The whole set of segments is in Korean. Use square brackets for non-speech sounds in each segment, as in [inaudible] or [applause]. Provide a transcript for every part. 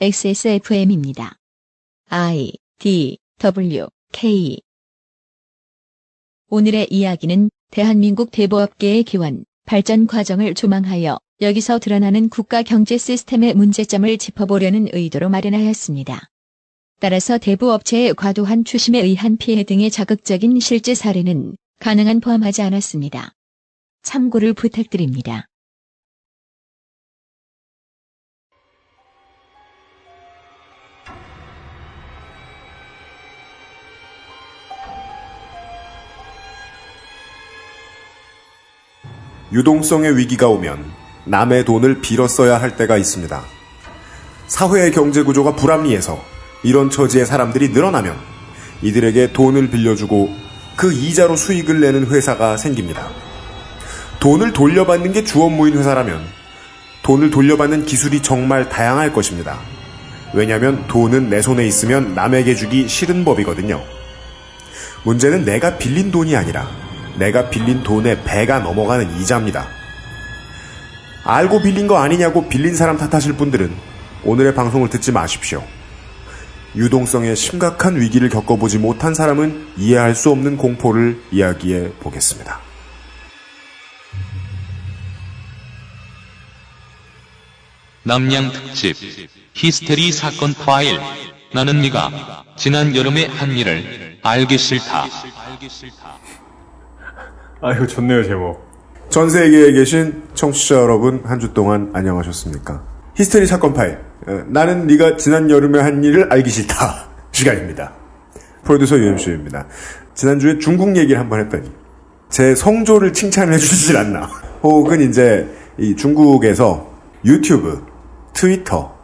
XSFM입니다. I D W K 오늘의 이야기는 대한민국 대부업계의 기원, 발전 과정을 조망하여 여기서 드러나는 국가 경제 시스템의 문제점을 짚어보려는 의도로 마련하였습니다. 따라서 대부업체의 과도한 추심에 의한 피해 등의 자극적인 실제 사례는 가능한 포함하지 않았습니다. 참고를 부탁드립니다. 유동성의 위기가 오면 남의 돈을 빌어 써야 할 때가 있습니다. 사회의 경제 구조가 불합리해서 이런 처지의 사람들이 늘어나면 이들에게 돈을 빌려주고 그 이자로 수익을 내는 회사가 생깁니다. 돈을 돌려받는 게 주업무인 회사라면 돈을 돌려받는 기술이 정말 다양할 것입니다. 왜냐하면 돈은 내 손에 있으면 남에게 주기 싫은 법이거든요. 문제는 내가 빌린 돈이 아니라 내가 빌린 돈의 배가 넘어가는 이자입니다. 알고 빌린 거 아니냐고 빌린 사람 탓하실 분들은 오늘의 방송을 듣지 마십시오. 유동성의 심각한 위기를 겪어보지 못한 사람은 이해할 수 없는 공포를 이야기해 보겠습니다. 남양 특집 히스테리 사건 파일 나는 네가 지난 여름에 한 일을 알기 싫다. 아이고 좋네요 제목. 전 세계에 계신 청취자 여러분 한 주 동안 안녕하셨습니까? 히스테리 사건 파일 어, 나는 네가 지난 여름에 한 일을 알기 싫다 [laughs] 시간입니다. 프로듀서 유엠쇼입니다. 지난주에 중국 얘기를 한 번 했더니 제 성조를 칭찬을 해주질 않나 [laughs] 혹은 이제 이 중국에서 유튜브, 트위터,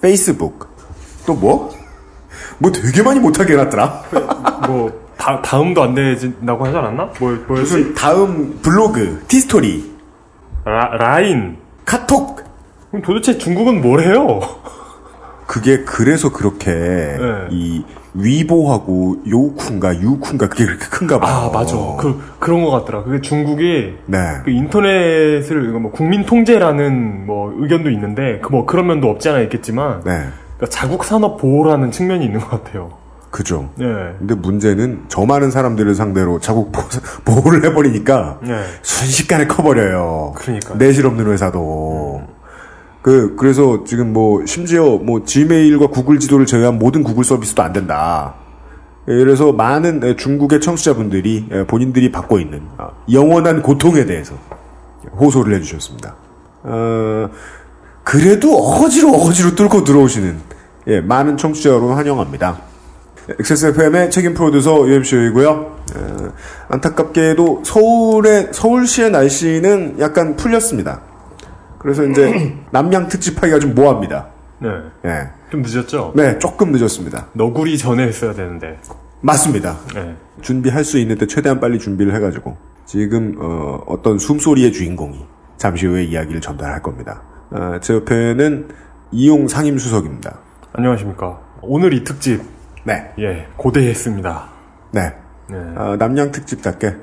페이스북 또 뭐? 뭐 되게 많이 못하게 해놨더라. 뭐 다, 다음도 안 되진다고 하지 않았나? 뭐, 뭐였지? 무슨 다음 블로그, 티스토리, 라, 라인. 카톡. 그럼 도대체 중국은 뭘 해요? 그게 그래서 그렇게 네. 이 위보하고 요쿤가 유쿤가 그게 그렇게 큰가 봐요. 아 맞아. 그 그런 것 같더라. 그게 중국이 네. 그 인터넷을 뭐 국민 통제라는 뭐 의견도 있는데 그 뭐 그런 면도 없지 않아 있겠지만 네. 그러니까 자국 산업 보호라는 측면이 있는 것 같아요. 그죠. 네. 근데 문제는 저 많은 사람들을 상대로 자국 보- [laughs] 보호를 해버리니까 네. 순식간에 커버려요. 그러니까요. 내실 없는 회사도. 그, 그래서 지금 뭐, 심지어 뭐, 지메일과 구글 지도를 제외한 모든 구글 서비스도 안 된다. 예, 그래서 많은 예, 중국의 청취자분들이 예, 본인들이 받고 있는 아, 영원한 고통에 대해서 호소를 해주셨습니다. 어, 그래도 어거지로 어거지로 뚫고 들어오시는 예, 많은 청취자 여러분 환영합니다. XSFM의 책임 프로듀서 UMC이고요. 어, 안타깝게도 서울의 서울시의 날씨는 약간 풀렸습니다. 그래서 이제 [clears throat] 남양 특집 하기가 좀 모합니다. 네. 예. 좀 늦었죠? 네, 조금 늦었습니다. 너구리 전에 했어야 되는데. 맞습니다. 네. 준비할 수 있는데 최대한 빨리 준비를 해가지고 지금 어, 어떤 숨소리의 주인공이 잠시 후에 이야기를 전달할 겁니다. 어, 제 옆에는 이용 상임 수석입니다. 안녕하십니까. 오늘 이 특집 네, 예 고대했습니다. 네. 네. 어, 남양 특집답게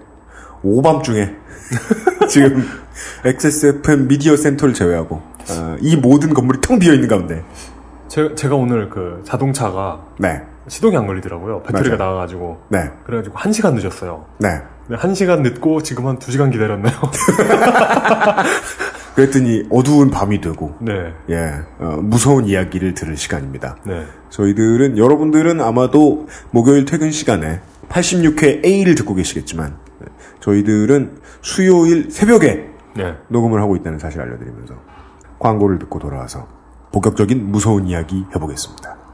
오밤중에 [laughs] 지금 XSFM 미디어 센터를 제외하고 어, 이 모든 건물이 텅 비어 있는 가운데 제, 제가 오늘 그 자동차가 네, 시동이 안 걸리더라고요. 배터리가 맞아요. 나가가지고. 네, 그래가지고 한 시간 늦었어요. 네. 근데 한 시간 늦고 지금 한 두 시간 기다렸나요? [laughs] 그랬더니 어두운 밤이 되고 네. 예, 어, 무서운 이야기를 들을 시간입니다. 네. 저희들은 여러분들은 아마도 목요일 퇴근 시간에 86회 A를 듣고 계시겠지만 저희들은 수요일 새벽에 네. 녹음을 하고 있다는 사실 알려드리면서 광고를 듣고 돌아와서 본격적인 무서운 이야기 해보겠습니다.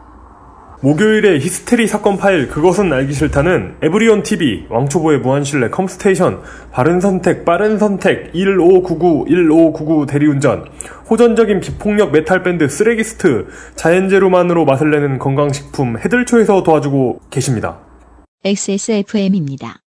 목요일에 히스테리 사건 파일 그것은 알기 싫다는 에브리온 TV, 왕초보의 무한실내 컴스테이션, 바른 선택, 빠른 선택, 1599, 1599 대리운전, 호전적인 비폭력 메탈 밴드 쓰레기스트, 자연재료만으로 맛을 내는 건강식품 헤들초에서 도와주고 계십니다. XSFM입니다.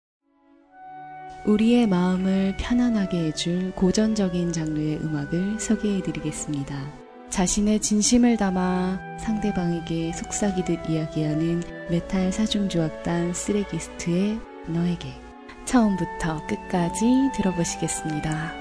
우리의 마음을 편안하게 해줄 고전적인 장르의 음악을 소개해드리겠습니다. 자신의 진심을 담아 상대방에게 속삭이듯 이야기하는 메탈 사중조악단 쓰레기스트의 너에게 처음부터 끝까지 들어보시겠습니다.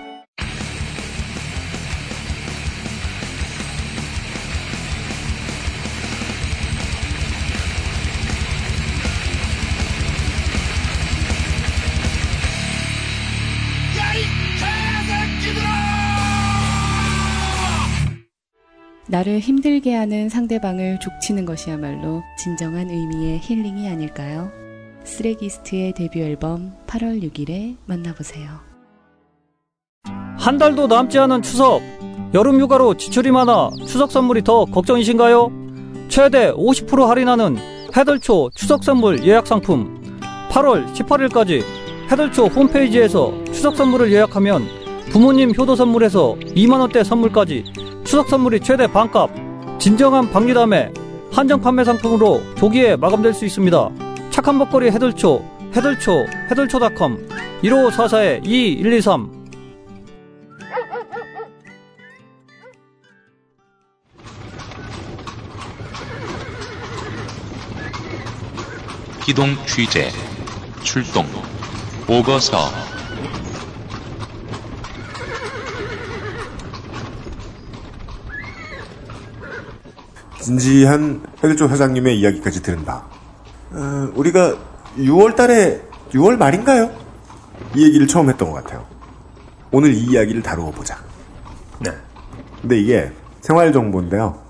나를 힘들게 하는 상대방을 족치는 것이야말로 진정한 의미의 힐링이 아닐까요? 쓰레기스트의 데뷔 앨범 8월 6일에 만나보세요. 한 달도 남지 않은 추석. 여름 휴가로 지출이 많아 추석 선물이 더 걱정이신가요? 최대 50% 할인하는 해덜초 추석 선물 예약 상품. 8월 18일까지 해덜초 홈페이지에서 추석 선물을 예약하면 부모님 효도 선물에서 2만원대 선물까지 추석 선물이 최대 반값. 진정한 박리담에 한정 판매 상품으로 조기에 마감될 수 있습니다. 착한 먹거리 해덜초, 해덜초, 해덜초닷컴 1544-2123 기동 취재 출동 보고서 진지한 해들조 사장님의 이야기까지 들은 바 어, 우리가 6월 달에 6월 말인가요? 이 얘기를 처음 했던 것 같아요. 오늘 이 이야기를 다루어 보자. 네. 근데 이게 생활 정보인데요.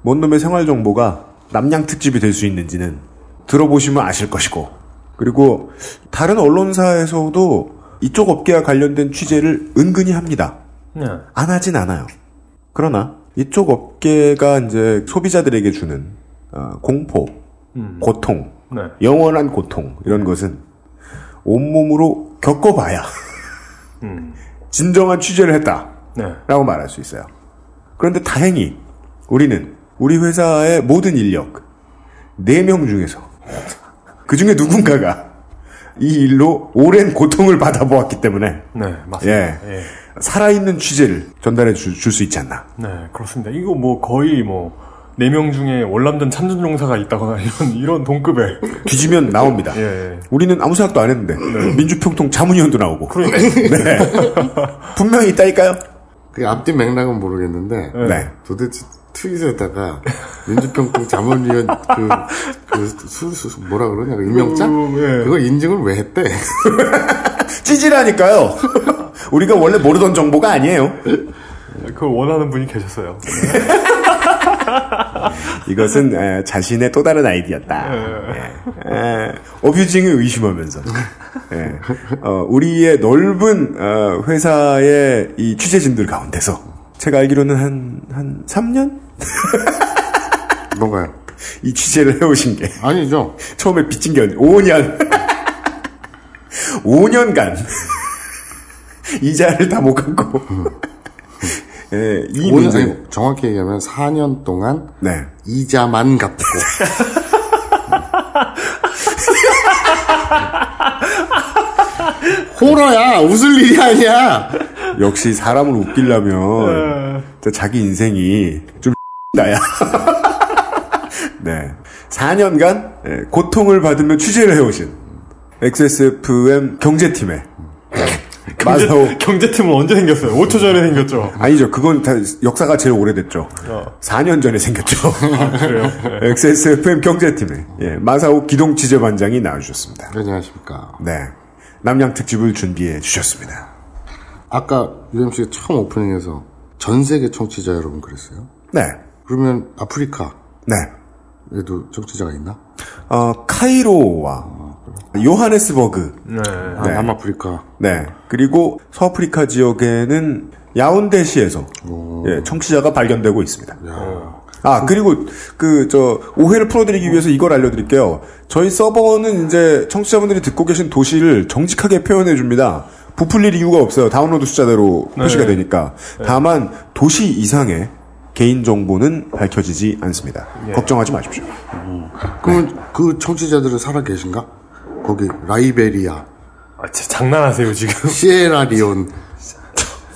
뭔 놈의 생활 정보가 남양 특집이 될 수 있는지는 들어보시면 아실 것이고 그리고 다른 언론사에서도 이쪽 업계와 관련된 취재를 은근히 합니다. 네. 안 하진 않아요. 그러나 이쪽 업계가 이제 소비자들에게 주는 어, 공포, 음. 고통, 네. 영원한 고통 이런 것은 온몸으로 겪어봐야 음. 진정한 취재를 했다라고 네. 말할 수 있어요. 그런데 다행히 우리는 우리 회사의 모든 인력 4명 중에서 그 중에 누군가가 이 일로 오랜 고통을 받아보았기 때문에 네, 맞습니다. 예. 예. 살아있는 취재를 전달해 줄 수 있지 않나. 네, 그렇습니다. 이거 뭐 거의 뭐, 4명 중에 월남전 참전용사가 있다거나 [laughs] 이런, 이런 동급의. 뒤지면 나옵니다. 예. 우리는 아무 생각도 안 했는데 민주평통 자문위원도 나오고 그러니까. [laughs] 네. [laughs] 분명히 있다니까요. 그 앞뒤 맥락은 모르겠는데 네. 도대체 트윗에다가 민주평통 자문위원 그, 그 수, 수, 뭐라 그러냐 그 임명장 음, 예. 그거 인증을 왜 했대? [laughs] 찌질하니까요. 우리가 원래 모르던 정보가 아니에요. 그 원하는 분이 계셨어요. [laughs] 이것은 에, 자신의 또 다른 아이디였다. 예. 에, 어뷰징을 의심하면서 예. 어, 우리의 넓은 어, 회사의 이 취재진들 가운데서 제가 알기로는 한 한 3년? 뭔가요? [laughs] 이 취재를 해오신 게. 아니죠. 처음에 빚진 게 아니 5년. 5년간. [laughs] 이자를 다 못 갚고. 예, 이 오늘 문제 아니, 정확히 얘기하면 4년 동안 네. 이자만 갚고 [laughs] 호러야 웃을 일이 아니야. 역시 사람을 웃기려면 진짜 자기 인생이 좀 [laughs] 나야. [laughs] 네. 4년간 예, 고통을 받으며 취재를 해오신 XSFM 경제팀의 마사오 경제팀은 언제 생겼어요? 5초 전에 생겼죠. 아니죠. 그건 다 역사가 제일 오래됐죠. 어. 4년 전에 생겼죠. [laughs] 그래요. 네. XSFM 경제팀의 예, 마사오 기동 취재반장이 나와주셨습니다. 안녕하십니까. 네. 남양 특집을 준비해 주셨습니다. 아까 UMC가 처음 오프닝에서 전 세계 청취자 여러분 그랬어요. 네. 그러면 아프리카에도 네. 청취자가 있나? 어, 카이로와 요하네스버그, 네. 아, 남아프리카. 네. 그리고 서아프리카 지역에는 야운데시에서 예, 청취자가 발견되고 있습니다. 아, 그리고 그, 저, 오해를 풀어드리기 위해서 이걸 알려드릴게요. 저희 서버는 이제 청취자분들이 듣고 계신 도시를 정직하게 표현해줍니다. 부풀릴 이유가 없어요. 다운로드 숫자대로 표시가 되니까. 다만, 도시 이상의 개인 정보는 밝혀지지 않습니다. 걱정하지 마십시오. 그러면 그 청취자들은 살아 계신가? 거기 라이베리아, 아, 진짜 장난하세요, 지금. 시에라리온,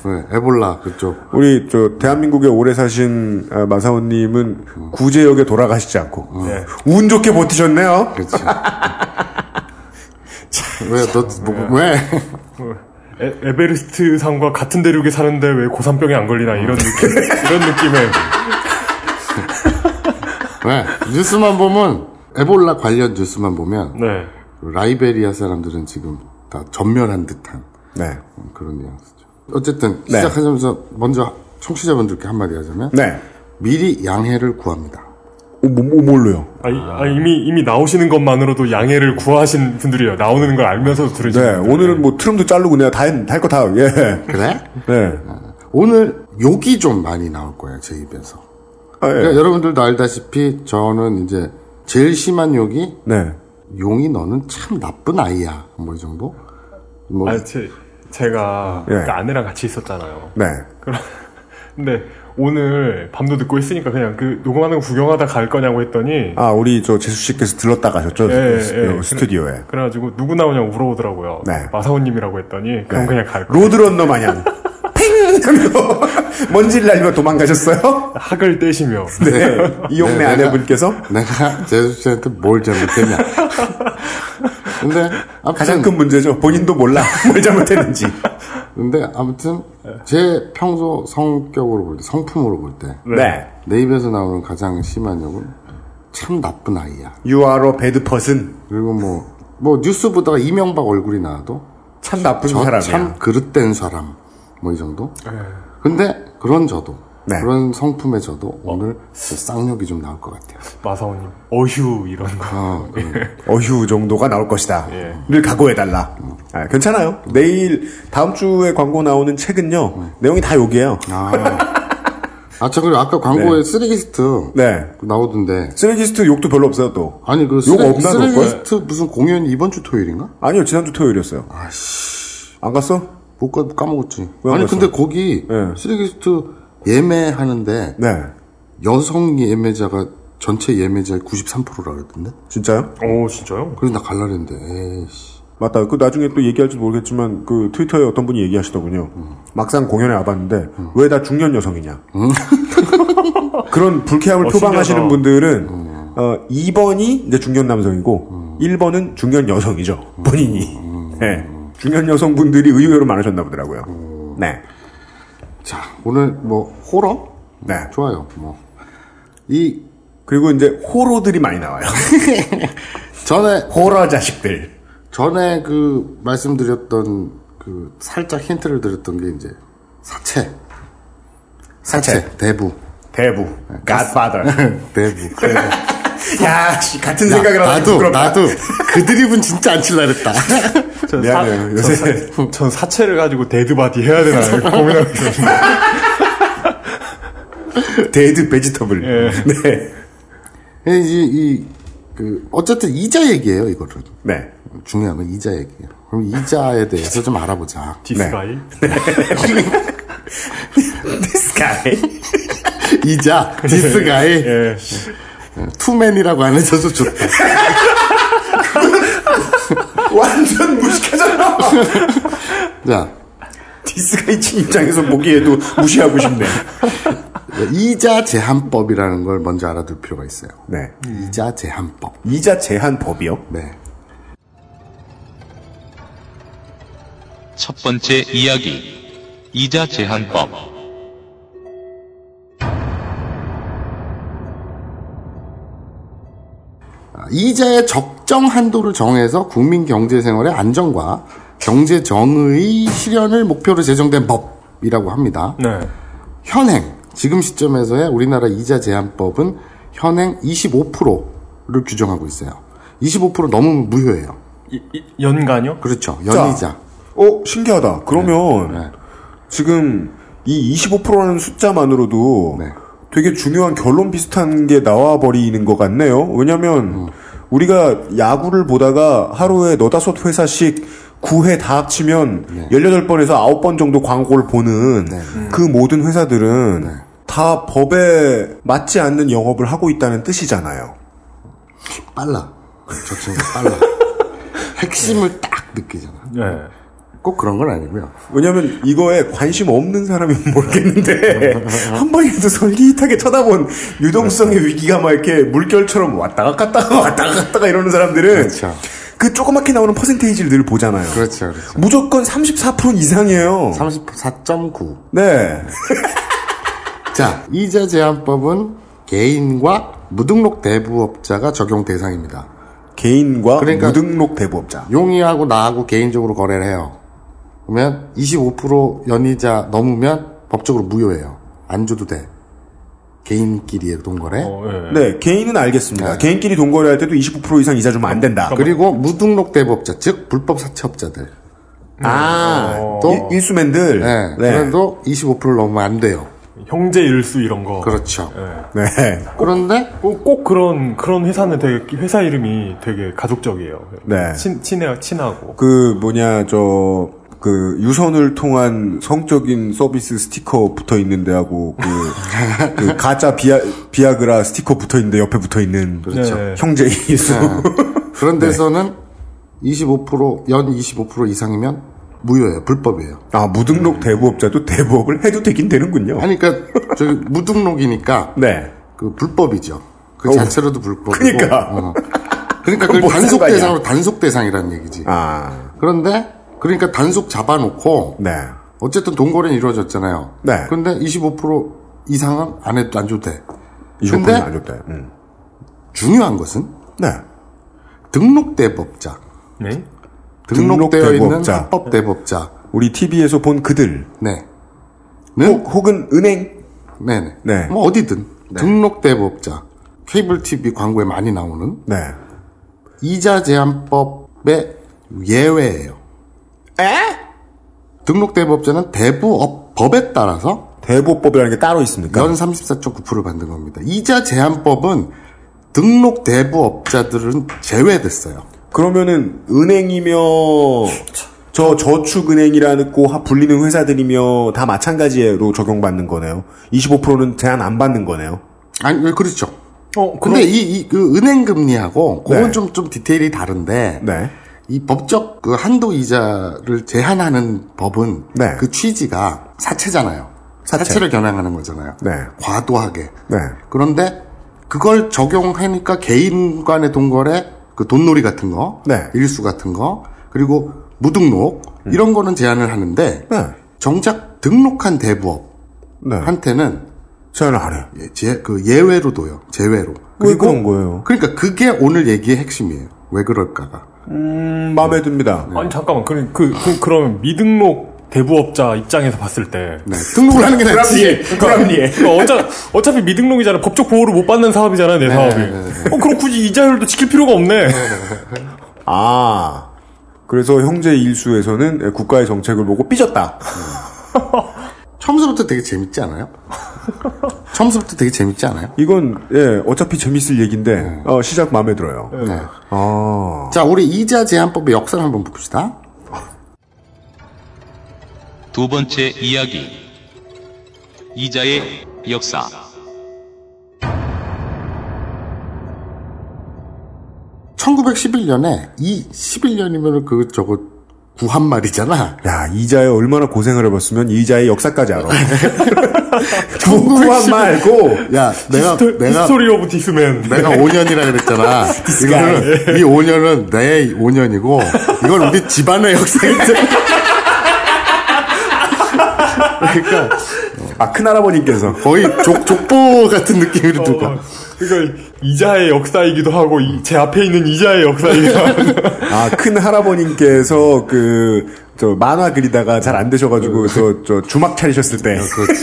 네, 에볼라 그쪽. 우리, 저, 대한민국에 오래 사신 아, 마사오님은 구제역에 돌아가시지 않고. 네. 운 좋게 버티셨네요. [laughs] 그렇지. 왜, 너, 뭐, 왜? 에, 에베레스트 산과 같은 대륙에 사는데 왜 고산병에 안 걸리나 이런 느낌 이런 느낌의 왜? 뉴스만 보면, 에볼라 관련 뉴스만 보면, 네 라이베리아 사람들은 지금 다 전멸한 듯한 네. 그런 뉘앙스죠. 어쨌든, 네. 시작하면서 먼저 청취자분들께 한마디 하자면, 네. 미리 양해를 구합니다. 어, 뭐, 뭐, 뭘로요? 아, 이- 아, 이미 이미 나오시는 것만으로도 양해를 구하신 분들이에요. 나오는 걸 알면서도 네, 들으시는. 오늘은 뭐 트름도 자르고 내가 다, 할 거 다, 예. 그래? 네. 오늘 욕이 좀 많이 나올 거예요, 제 입에서. 아, 예. 그러니까 여러분들도 알다시피 저는 이제 제일 심한 욕이 네. 용이 너는 참 나쁜 아이야. 뭐 이 정도? 뭐 아, 제, 제가 예. 그 아내랑 같이 있었잖아요. 네. 그럼 [laughs] 근데 오늘 밤도 늦고 있으니까 그냥 그 녹음하는 거 구경하다 갈 거냐고 했더니 아, 우리 저 제수 씨께서 들렀다 가셨죠? 예, 스- 예. 어, 스튜디오에. 그래가지고 누구 나오냐고 물어보더라고요. 네. 마사오님이라고 했더니 그럼 네. 그냥 갈 거예요. 로드런너 마냥. [laughs] 팽! 하며 [laughs] 먼지를 날리며 도망가셨어요? 학을 떼시며 네. 이용래 네, 아내분께서 내가 제수 씨한테 뭘 잘못했냐. 근데 [laughs] 아무튼 가장 큰 문제죠. 본인도 몰라. [laughs] 뭘 잘못했는지. [laughs] 근데 아무튼 제 평소 성격으로 볼 때, 성품으로 볼때내 네. 입에서 나오는 가장 심한 욕은 참 나쁜 아이야. You are a bad person. 그리고 뭐, 뭐 뉴스 보다가 이명박 얼굴이 나와도 참 나쁜 저 사람이야. 참 그릇된 사람. 뭐 이 정도? 근데 그런 저도 네. 그런 성품의 저도 오늘 쌍욕이 좀 나올 것 같아요. 마사오님 어휴 이런 거. 어, 그런 거. 어휴 정도가 나올 것이다. 예. 를 각오해달라. 아, 괜찮아요. 내일, 다음 주에 광고 나오는 책은요, 내용이 다 여기에요. 아, [laughs] 아, 저 그리고 아까 광고에 쓰레기스트 네. 나오던데 쓰레기스트 욕도 별로 없어요, 또. 아니 그욕 쓰레, 없나, 너 거에? 쓰레기스트 무슨 공연이 이번 주 토요일인가? 아니요, 지난주 토요일이었어요. 안 갔어? 못 가, 까먹었지. 아니 갔어? 근데 거기 네. 쓰레기스트 예매하는데 네. 여성 예매자가 전체 예매자의 93%라 그랬던데? 진짜요? 오 진짜요? 그래서 나 갈라 그랬는데 에이씨. 맞다. 그 나중에 또 얘기할지 모르겠지만 그 트위터에 어떤 분이 얘기하시더군요. 막상 공연에 와봤는데 왜다 중년 여성이냐. [laughs] 그런 불쾌함을 어, 표방하시는 신기하다. 분들은 어, 2번이 이제 중년 남성이고 1번은 중년 여성이죠. 본인이. 네. 중년 여성분들이 의외로 많으셨나 보더라고요. 네. 자 오늘 뭐 호러? 네. 좋아요. 뭐. 이 그리고 이제 호로들이 많이 나와요. [laughs] 전에 호러 자식들. 전에 그 말씀드렸던 그 살짝 힌트를 드렸던 게 이제 사채. 사채. 대부. 대부. Godfather. [laughs] 대부. [laughs] [laughs] 야, 씨, 같은 생각을 하는 나도 나도 그 드립은 진짜 안 칠라 그랬다. [laughs] 전 미안해요. 요새- 전, 전 사채를 가지고 dead body 해야 되나 고민하고 있었는데. [laughs] dead vegetable. 네. 이, 이, 그, 어쨌든 이자 얘기예요, 이거는. 네. 중요한 건 이자 얘기예요. 그럼 이자에 대해서 좀 알아보자. 디스가이. This guy. 이자, 디스가이, 예. 투맨이라고 안 해줘서 좋다. [laughs] 완전 무식하잖아. 자, 디스가이치 입장에서 보기에도 무시하고 싶네. 이자 제한법이라는 걸 먼저 알아둘 필요가 있어요. 네. 이자 제한법. 이자 제한 법이요? 네. 첫 번째 이야기. 이자 제한법. 이자의 적정 한도를 정해서 국민 경제 생활의 안정과 경제 정의의 실현을 목표로 제정된 법이라고 합니다. 네. 현행 지금 시점에서의 우리나라 이자 제한법은 현행 25%를 규정하고 있어요. 25% 너무 무효예요. 이- 이- 연간요? 그렇죠. 연이자. 어, 신기하다. 그러면 네. 지금 이 25%라는 숫자만으로도 네. 되게 중요한 결론 비슷한 게 나와 버리는 것 같네요. 왜냐면 음. 우리가 야구를 보다가 하루에 너다섯 회사씩 9회 다 합치면 네. 18번에서 9번 정도 광고를 보는 그 모든 회사들은 네. 다 법에 맞지 않는 영업을 하고 있다는 뜻이잖아요. 빨라. 저 친구 빨라. [laughs] 핵심을 딱 느끼잖아. 네. 꼭 그런 건 아니고요. 왜냐면 이거에 관심 없는 사람이면 [laughs] 모르겠는데 한 번이라도 솔깃하게 쳐다본 유동성의 위기가 막 이렇게 물결처럼 왔다가 갔다가 [laughs] 왔다가 갔다가 이러는 사람들은 그렇죠. 그 조그맣게 나오는 퍼센테이지를 늘 보잖아요. 그렇죠, 그렇죠. 무조건 34% 이상이에요. 34.9. 네. [laughs] 자, 이자 제한법은 개인과 무등록 대부업자가 적용 대상입니다. 개인과 그러니까- 무등록 대부업자. 용이하고 나하고 개인적으로 거래를 해요. 그러면 25% 연이자 넘으면 법적으로 무효예요. 안 줘도 돼. 개인끼리의 돈거래. 어, 예. 네, 개인은 알겠습니다. 네. 개인끼리 돈 거래 할 때도 25% 이상 이자 주면 안 된다. 그리고 무등록 대부업자, 즉 불법 사채업자들. 아, 어. 또 일 수맨들. 네. 네. 그래도 25%를 넘으면 안 돼요. 형제 일수 이런 거. 그렇죠. 예. 네. 그런데 꼭, 꼭 그런 그런 회사는 되게 회사 이름이 되게 가족적이에요. 네. 친 친해 친하고. 그 뭐냐 저 그 유선을 통한 성적인 서비스 스티커 붙어 있는 데하고 그, [laughs] 그 가짜 비아 비아그라 스티커 붙어 있는데 옆에 붙어 있는 그렇죠. 형제 일수. 그런 데서는 25%, 연 25% 이상이면 무효예요. 불법이에요. 아 무등록 대부업자도 대부업을 해도 되긴 되는군요. 아니, 그러니까 저기 무등록이니까 네. 그 불법이죠. 그 어우. 자체로도 불법이고. 그러니까. 어. 그러니까 그뭔 단속. 대상으로 단속 대상이라는 얘기지. 아 그런데 그러니까 단속 잡아놓고 네. 어쨌든 돈거래는 이루어졌잖아요. 네. 근데 25% 이상은 안 해도 안 줘도 돼. 25%는 근데 안 줬다. 음. 중요한 것은 네. 등록 대법자, 네. 등록되어 등록 있는. 합법 대법자, 우리 TV에서 본 그들 네, 혹, 혹은 은행 네네, 네. 뭐 어디든 등록 대법자, 케이블 TV 광고에 많이 나오는 네. 이자 제한법의 예외예요. 에? 등록 대법자는 대부업 법에 따라서 대부법이라는 게 따로 있습니까? 연 34.9%를 받는 겁니다. 이자 제한법은 등록 대부업자들은 제외됐어요. 그러면은 은행이며 저 저축은행이라고 하- 불리는 회사들이며 다 마찬가지로 적용받는 거네요. 25%는 제한 안 받는 거네요. 아니, 왜 그렇죠. 어, 근데 이, 이, 그 은행 금리하고, 그건 네. 좀, 좀 디테일이 다른데, 네. 이 법적 그 한도 이자를 제한하는 법은, 네. 그 취지가 사채잖아요. 사채. 를 겨냥하는 거잖아요. 네. 과도하게. 네. 그런데, 그걸 적용하니까 개인 간의 돈거래, 그 돈놀이 같은 거, 네. 일수 같은 거, 그리고 무등록, 이런 거는 제한을 하는데, 네. 정작 등록한 대부업한테는 네. 제한을 안 해요. 예, 제, 그 예외로 둬요. 제외로. 왜 그런 거예요? 그러니까 그게 오늘 얘기의 핵심이에요. 왜 그럴까가. 음, 마음에 듭니다. 아니 잠깐만. 그, 그, 그 그러면 미등록 대부업자 입장에서 봤을 때 네. 등록을 하는 게 낫지. 불합리해. 그러니까 어차, [laughs] 어차피 미등록이잖아. 법적 보호를 못 받는 사업이잖아요, 내 사업이. 어, 그럼 굳이 이자율도 지킬 필요가 없네. 아. 그래서 형제 일수에서는 국가의 정책을 보고 삐졌다. [laughs] 처음부터 되게 재밌지 않아요? 처음부터 되게 재밌지 않아요? 이건 예, 어차피 재밌을 얘기인데 어, 시작 마음에 들어요. 네. 아. 자, 우리 이자 제한법의 역사를 한번 봅시다. 두 번째 이야기. 이자의 역사. (1911년에) 이 (11년이면) 그 저거 구한 말이잖아 야, 이자에 얼마나 고생을 해봤으면 이자의 역사까지 알아. [laughs] [laughs] 구한 말고 [laughs] 야 내가 histo, 내가 history of this man. 내가 5년이라 그랬잖아. [laughs] 이거는 이 5년은 내 5년이고 이건 우리 집안의 역사인데. 그러니까 아, 큰할아버님께서 거의 족, 족보 같은 느낌으로 들고. 어, 그러니까 이자의 역사이기도 하고 이- 제 앞에 있는 이자의 역사이기도 하고. 아, 큰 할아버님께서 그, 저, 만화 그리다가 잘 안 되셔가지고, 저, 저, 주막 차리셨을 때. 그렇지.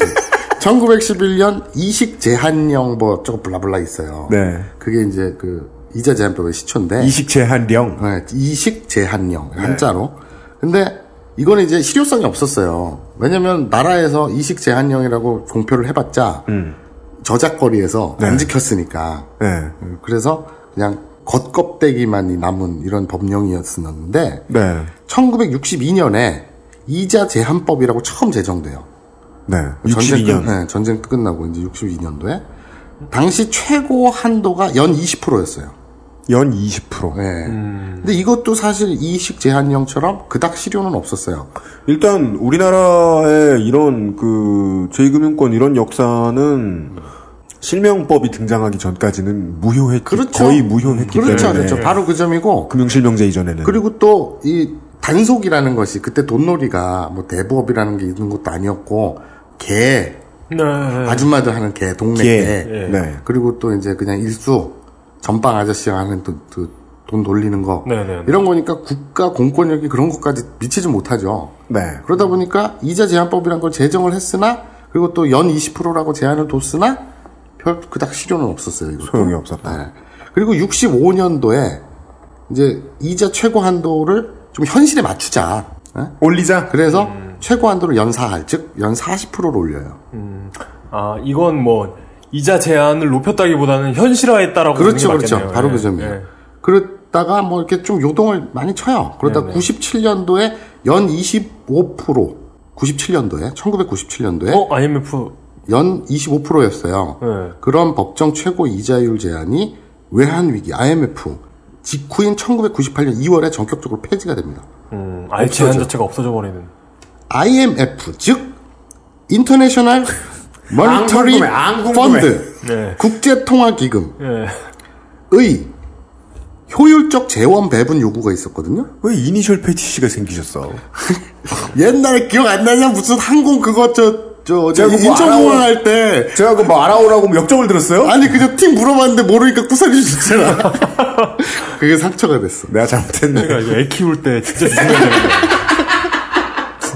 1911년 이식 제한령 뭐 저거 블라블라 있어요. 네. 그게 이제 그 이자 제한법의 시초인데 이식 제한령. 네, 이식 제한령 한자로. 근데 이거는 이제 실효성이 없었어요. 왜냐면 나라에서 이식 제한령이라고 공표를 해봤자 저작거리에서 안 지켰으니까. 네. 음, 그래서 그냥 겉껍데기만이 남은 이런 법령이었었는데 네. 1962년에 이자 제한법이라고 처음 제정돼요. 네. 전쟁, 62년. 끝, 네, 전쟁 끝나고 이제 62년도에 당시 최고 한도가 연 20%였어요. 연 20%. 네. 근데 이것도 사실 이식 제한령처럼 그닥 실효는 없었어요. 일단, 우리나라의 이런, 그, 제2금융권 이런 역사는, 실명법이 등장하기 전까지는 무효했기, 그렇죠. 거의 무효했기 그렇죠, 때문에. 그렇죠. 바로 그 점이고 금융실명제 이전에는. 그리고 또 이 단속이라는 것이 그때 돈놀이가 뭐 대부업이라는 게 있는 것도 아니었고 개 네. 아줌마들 하는 개 동네 개. 개, 예. 네. 그리고 또 이제 그냥 일수 전방 아저씨가 하는 또, 또 돈 돌리는 거 네네. 이런 거니까 국가 공권력이 그런 것까지 미치지 못하죠. 네. 그러다 보니까 이자 제한법이란 걸 제정을 했으나 그리고 또 연 20%라고 제한을 뒀으나 별 그닥 실효는 없었어요. 이것도. 소용이 없었다. 네. 그리고 65년도에 이제 이자 최고 한도를 좀 현실에 맞추자. 네? 올리자. 그래서 최고 한도를 연 4할, 즉, 연 40%로 올려요. 아, 이건 뭐, 이자 제한을 높였다기보다는 현실화했다라고 그렇죠, 그렇죠. 맞겠네요. 바로 예, 그 점이에요. 예. 그러다가 뭐 이렇게 좀 요동을 많이 쳐요. 그러다 네 네. 97년도에 연 25%, 97년도에, 1997년도에 어, IMF. 연 25%였어요. 예. 그런 법정 최고 이자율 제한이 외환위기, IMF, 직후인 1998년 2월에 전격적으로 폐지가 됩니다. 음, 아예 제한 자체가 없어져 버리는. IMF, 즉, 인터내셔널 궁금해. 펀드, 네. 국제통화기금의 예. 효율적 재원 배분 요구가 있었거든요. 왜 이니셜 패티시가 생기셨어? [laughs] 옛날에 기억 안 나냐? 무슨 항공 그거 저, 저, 저 제가 그거 인천공항. 할 때. 제가 그뭐 알아오라고 뭐 역정을 들었어요? 아니, 그냥 팀 물어봤는데 모르니까 구사리 주잖아. [laughs] 그게 상처가 됐어. 내가 잘못했네. 이거 애 키울 때 진짜 되는 [laughs]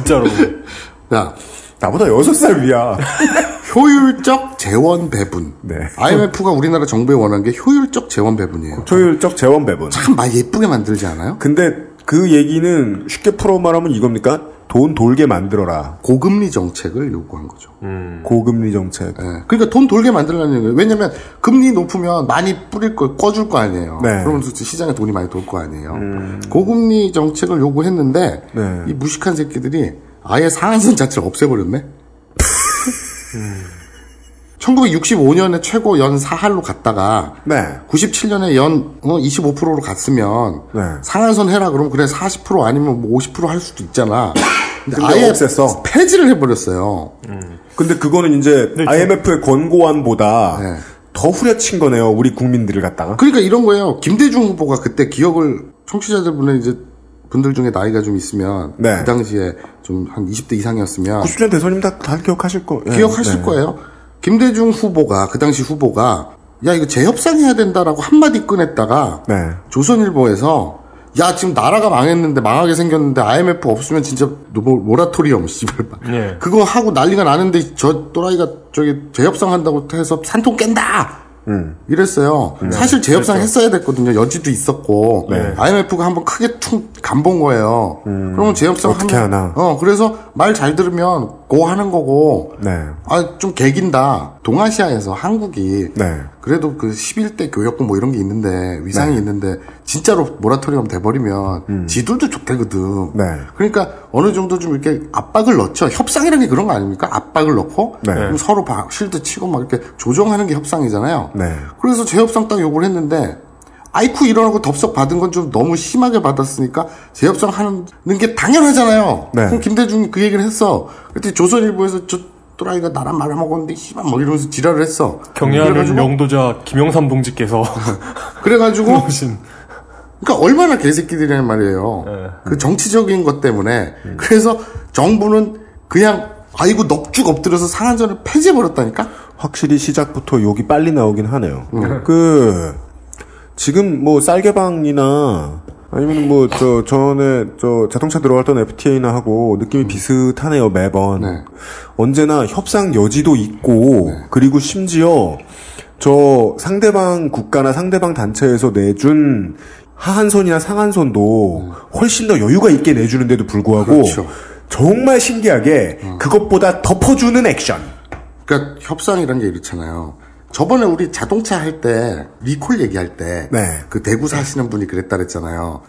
진짜로. [laughs] 자, 나보다 여섯 살 위야. [laughs] 효율적 재원 배분. 네. IMF가 우리나라 정부에 원한 게 효율적 재원 배분이에요. 효율적 재원 배분. 참 말 예쁘게 만들지 않아요? 근데 그 얘기는 쉽게 풀어 말하면 이겁니까? 돈 돌게 만들어라. 고금리 정책을 요구한 거죠. 고금리 정책. 예. 그러니까 돈 돌게 만들라는 거예요. 왜냐면 금리 높으면 많이 뿌릴 걸 꺼줄 거 아니에요. 네. 그러면 시장에 돈이 많이 돌 거 아니에요. 고금리 정책을 요구했는데 네. 이 무식한 새끼들이 아예 상한선 자체를 없애버렸네. [laughs] 1965년에 최고 연 4할로 갔다가 네. 97년에 연 25%로 갔으면 네. 상한선 해라 그러면 그래 40% 아니면 뭐 50%할 수도 있잖아. [coughs] 근데 근데 아예 없앴어. 폐지를 해버렸어요. 근데 그거는 이제 IMF의 권고안보다 네. 더 후려친 거네요. 우리 국민들을 갖다가. 그러니까 이런 거예요. 김대중 후보가 그때 기억을 청취자들분의 이제 분들 중에 나이가 좀 있으면 네. 그 당시에 좀 한 20대 이상이었으면 90년 대선님 다, 다 기억하실 거. 예. 기억하실 네. 거예요. 김대중 후보가 그 당시 후보가 야 이거 재협상해야 된다라고 한마디 꺼냈다가 네. 조선일보에서 야 지금 나라가 망했는데 망하게 생겼는데 IMF 없으면 진짜 모, 모라토리엄 씨발 예. 그거 하고 난리가 나는데 저 또라이가 저기 재협상한다고 해서 산통 깬다 음. 이랬어요. 사실 재협상 했어야 됐거든요. 여지도 있었고 네. IMF가 한번 크게 퉁 간본 거예요. 그러면 재협상 어떻게 하면- 하나. 어 그래서 말 잘 들으면 고 하는 거고 네. 아, 좀 개긴다. 동아시아에서 한국이 네. 그래도 그 11대 교역권 뭐 이런 게 있는데 위상이 네. 있는데 진짜로 모라토리엄 돼버리면 지들도 좋대거든. 네. 그러니까 어느 정도 좀 이렇게 압박을 넣죠. 협상이라는 게 그런 거 아닙니까? 압박을 넣고 네. 서로 바- 실드 치고 막 이렇게 조정하는 게 협상이잖아요. 네. 그래서 재협상 딱 요구를 했는데 아이쿠 일어나고 덥석 받은 건 좀 너무 심하게 받았으니까 재협상 하는 게 당연하잖아요. 네. 그럼 김대중이 그 얘기를 했어. 그때 조선일보에서 저 또라이가 나랑 말아먹었는데 씨발 뭐 이러면서 지랄을 했어. 그래가지고- 영도자 김영삼 동지께서 [laughs] 그래가지고 그러니까 얼마나 개새끼들이란 말이에요. 네. 그 정치적인 것 때문에 그래서 정부는 그냥 아이고 넋죽 엎드려서 상한전을 폐지해 버렸다니까? 확실히 시작부터 욕이 빨리 나오긴 하네요. 그 지금 뭐 쌀개방이나 아니면 뭐 저 전에 저 자동차 들어갔던 FTA나 하고 느낌이 비슷하네요 매번. 네. 언제나 협상 여지도 있고 그리고 심지어 저 상대방 국가나 상대방 단체에서 내준 하한선이나 상한선도 훨씬 더 여유가 있게 내주는데도 불구하고 그렇죠. 정말 신기하게 그것보다 덮어주는 액션. 그러니까 협상이란 게 이렇잖아요. 저번에 우리 자동차 할 때 리콜 얘기할 때그 네. 대구 사시는 분이 그랬다 그랬잖아요.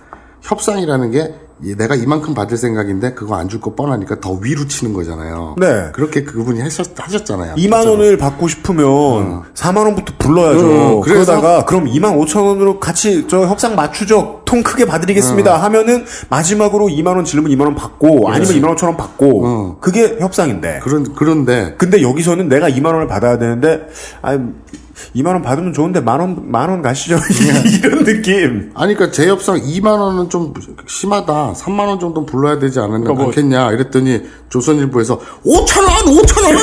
협상이라는 게 이- 내가 이만큼 받을 생각인데 그거 안 줄 거 뻔하니까 더 위로 치는 거잖아요. 네. 그렇게 그분이 하셨, 하셨잖아요. 2만 원을 받고 싶으면 4만 원부터 불러야죠. 어, 그러다가 그럼 2만 5천 원으로 같이 저 협상 맞추죠. 통 크게 봐드리겠습니다. 하면은 마지막으로 2만 원 지르면 2만 원 받고 아니면 2만 5천 원 받고 어. 그게 협상인데. 그런 그런데 근데 여기서는 내가 2만 원을 받아야 되는데 아 2만 원 받으면 좋은데 만 원 만 원 가시죠. [laughs] 이런 느낌. 아니 그러니까 재협상 2만 원은 좀 심하다. 3만 원 정도 는 불러야 되지 않았, 그러니까 뭐- 않겠냐 이랬더니 조선일보에서 5천 원, 5천 원.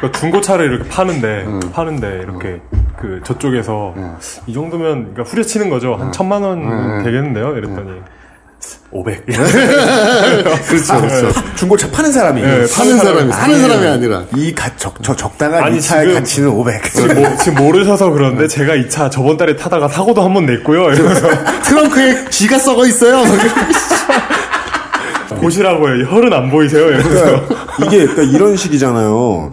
그 중고차를 이렇게 파는데 음. 파는데 이렇게 그 저쪽에서 네. 이 정도면 그러니까 후려치는 거죠 한 천만 원 되겠는데요 이랬더니 500. [laughs] [laughs] 그렇죠, 그렇죠. 중고차 파는 사람이. 네, 사는 사람이, 사는 사람이 아니라. 이 가, 적, 저 적당한 아니, 이 차의 지금- 가치는 500. 지금, 모, 지금 모르셔서 그런데 제가 이 차 저번 달에 타다가 사고도 한 번 냈고요. 이러면서 [laughs] 트렁크에 쥐가 썩어 있어요. [laughs] 보시라고요. 혈은 안 보이세요? 이러면서. 그러니까 이게 그러니까 이런 식이잖아요.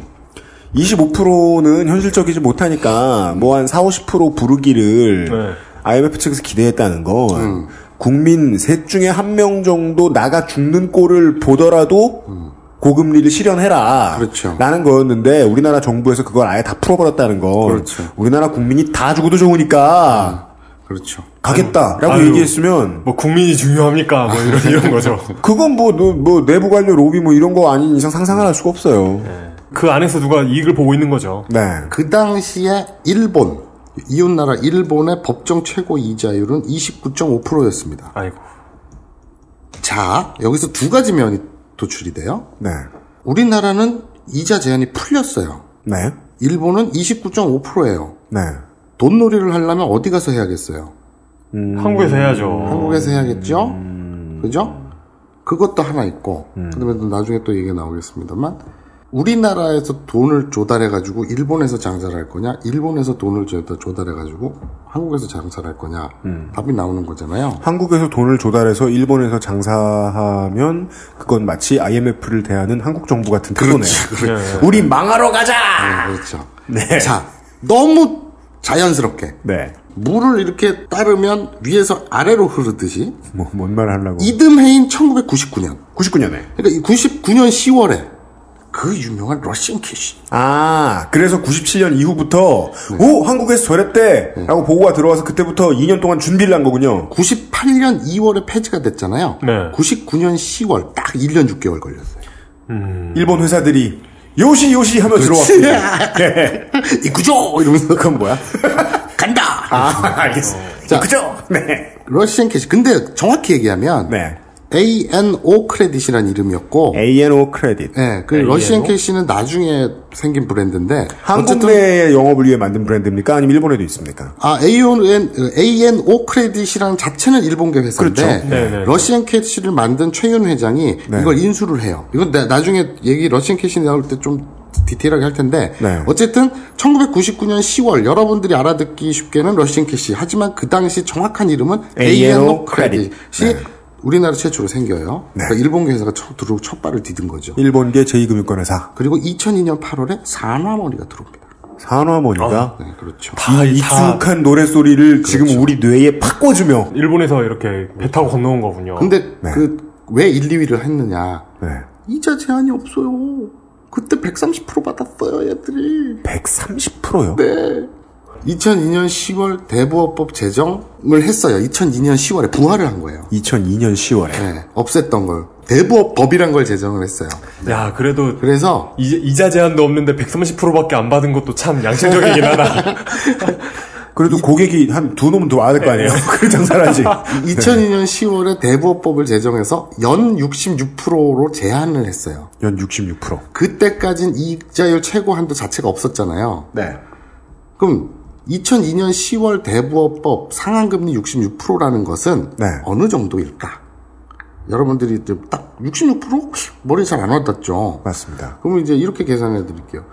25%는 현실적이지 못하니까 뭐 한 4, 50% 부르기를 네. IMF 측에서 기대했다는 건 음. 국민 셋 중에 한 명 정도 나가 죽는 꼴을 보더라도 고금리를 실현해라. 음. 그렇죠. 라는 거였는데 우리나라 정부에서 그걸 아예 다 풀어버렸다는 건 그렇죠. 우리나라 국민이 다 죽어도 좋으니까 그렇죠. 가겠다라고 아유. 얘기했으면 뭐 국민이 중요합니까? 뭐 이런, [laughs] 이런 거죠. 그건 뭐, 뭐, 뭐 내부 관료 로비 뭐 이런 거 아닌 이상 상상을 할 수가 없어요. 그 안에서 누가 이익을 보고 있는 거죠. 네. 그 당시에 일본, 이웃나라 일본의 법정 최고 이자율은 29.5%였습니다. 아이고. 자, 여기서 두 가지 면이 도출이 돼요. 네. 우리나라는 이자 제한이 풀렸어요. 네. 일본은 29.5%예요. 네. 돈놀이를 하려면 어디 가서 해야겠어요? 한국에서 해야죠. 한국에서 해야겠죠? 그죠? 그것도 하나 있고, 그다음에 또 나중에 또 얘기가 나오겠습니다만, 우리나라에서 돈을 조달해가지고 일본에서 장사를 할 거냐, 일본에서 돈을 조달해가지고 한국에서 장사를 할 거냐, 답이 나오는 거잖아요. 한국에서 돈을 조달해서 일본에서 장사하면 그건 마치 IMF를 대하는 한국 정부 같은 태도네요. 네. 우리 망하러 가자. 네, 그렇죠. 네. 자, 너무 자연스럽게 네. 물을 이렇게 따르면 위에서 아래로 흐르듯이 뭐 뭔 말 하려고? 이듬해인 1999년, 99년에. 그러니까 이 99년 10월에 그 유명한 러시안 캐시 아, 그래서 97년 이후부터 오 한국에서 저랬대라고 보고가 들어와서 그때부터 2년 동안 준비를 한 거군요. 98년 2월에 폐지가 됐잖아요. 네. 99년 10월 딱 1년 6개월 걸렸어요. 일본 회사들이 요시 요시 하며 들어왔군요. [laughs] 네. 이구조 이러면서 그건 뭐야? [laughs] 간다. 아, 알겠어. 자. 그죠? 네. 러시앤캐시. 근데 정확히 얘기하면 네. ANO 크레딧이라는 이름이었고, A&O 크레딧. 예, 그 ANO? 러시앤캐시는 나중에 생긴 브랜드인데 한국 내의 영업을 위해 만든 브랜드입니까? 아니면 일본에도 있습니까? 아, AON, ANO 크레딧이라는 자체는 일본계 회사인데 그렇죠. 네, 네. 러시앤캐시를 만든 최윤 회장이 네. 이걸 인수를 해요. 이건 나, 나중에 얘기 러시앤캐시 나올 때좀 디테일하게 할 텐데 네. 어쨌든 1999년 10월 여러분들이 알아듣기 쉽게는 러시앤캐시 하지만 그 당시 정확한 이름은 A&O ANO 크레딧이 네. 우리나라 최초로 생겨요. 그러니까 일본계 회사가 첫 들어오고 첫 발을 디딘 거죠. 일본계 제2금융권회사 그리고 2002년 8월에 산와머니가 들어옵니다. 산와머니가 네, 그렇죠. 이 아, 익숙한 노래소리를 지금 우리 뇌에 팍 꽂으며 일본에서 이렇게 배 타고 건너온 거군요. 근데 그왜 1, 2위를 했느냐? 네. 이자 제한이 없어요. 그때 130% 받았어요, 얘들이. 130%요. 네. 2002년 10월 대부업법 제정을 했어요. 2002년 10월에 부활을 한 거예요. 2002년 10월에. 네, 없앴던 걸. 대부업법이란 걸 제정을 했어요. 야, 그래도 그래서 이, 이자 제한도 없는데 130%밖에 안 받은 것도 참 양심적이긴 하다. [laughs] 그래도 고객이 한 두 놈은 더 와야 될 거 아니에요? 그래 장사를 하지. 2002년 10월에 대부업법을 제정해서 연 66%로 제한을 했어요. 연 66%. 그때까진 이자율 최고 한도 자체가 없었잖아요. 네. 그럼 2002년 10월 대부업법 상한금리 66%라는 것은 네. 어느 정도일까? 여러분들이 딱 66%? 머리 잘 안 와닿죠? 맞습니다. 그러면 이제 이렇게 계산해 드릴게요.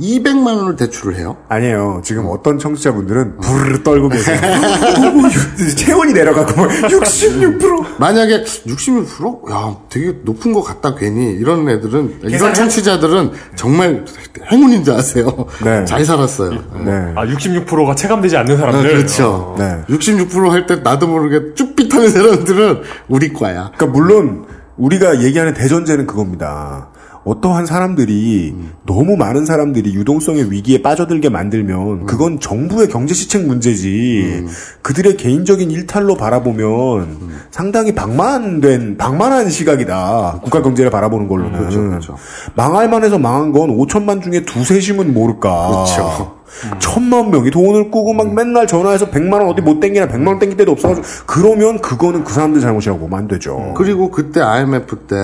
200만 원을 대출을 해요. 아니에요. 지금 어떤 청취자분들은 부르르 떨고 계세요. 어, [laughs] [laughs] 체온이 내려가고 뭐 66%. [laughs] 만약에 66%? 야, 되게 높은 것 같다 괜히 이런 애들은 이런 계산해? 청취자들은 정말 행운인 줄 아세요. 네. 잘 살았어요. 네. 아, 66%가 체감되지 않는 아, 사람들. 그렇죠. 네. 66%할 때 나도 모르게 쭈삣하는 사람들은 우리 과야. 그러니까 물론 우리가 얘기하는 대전제는 그겁니다. 어떠한 사람들이 너무 많은 사람들이 유동성의 위기에 빠져들게 만들면 그건 정부의 경제 시책 문제지. 그들의 개인적인 일탈로 바라보면 상당히 방만된 방만한 시각이다. 국가 경제를 바라보는 걸로는. 그렇죠, 그렇죠. 망할 만해서 망한 건 5천만 중에 두세 심은 모를까. 그렇죠. 천만 명이 돈을 꾸고 막 맨날 전화해서 100만 원 어디 못 땡기나 100만 원 땡길 때도 없어가지고 그러면 그거는 그 사람들 잘못이라고 보면 안 되죠. 그리고 그때 IMF 때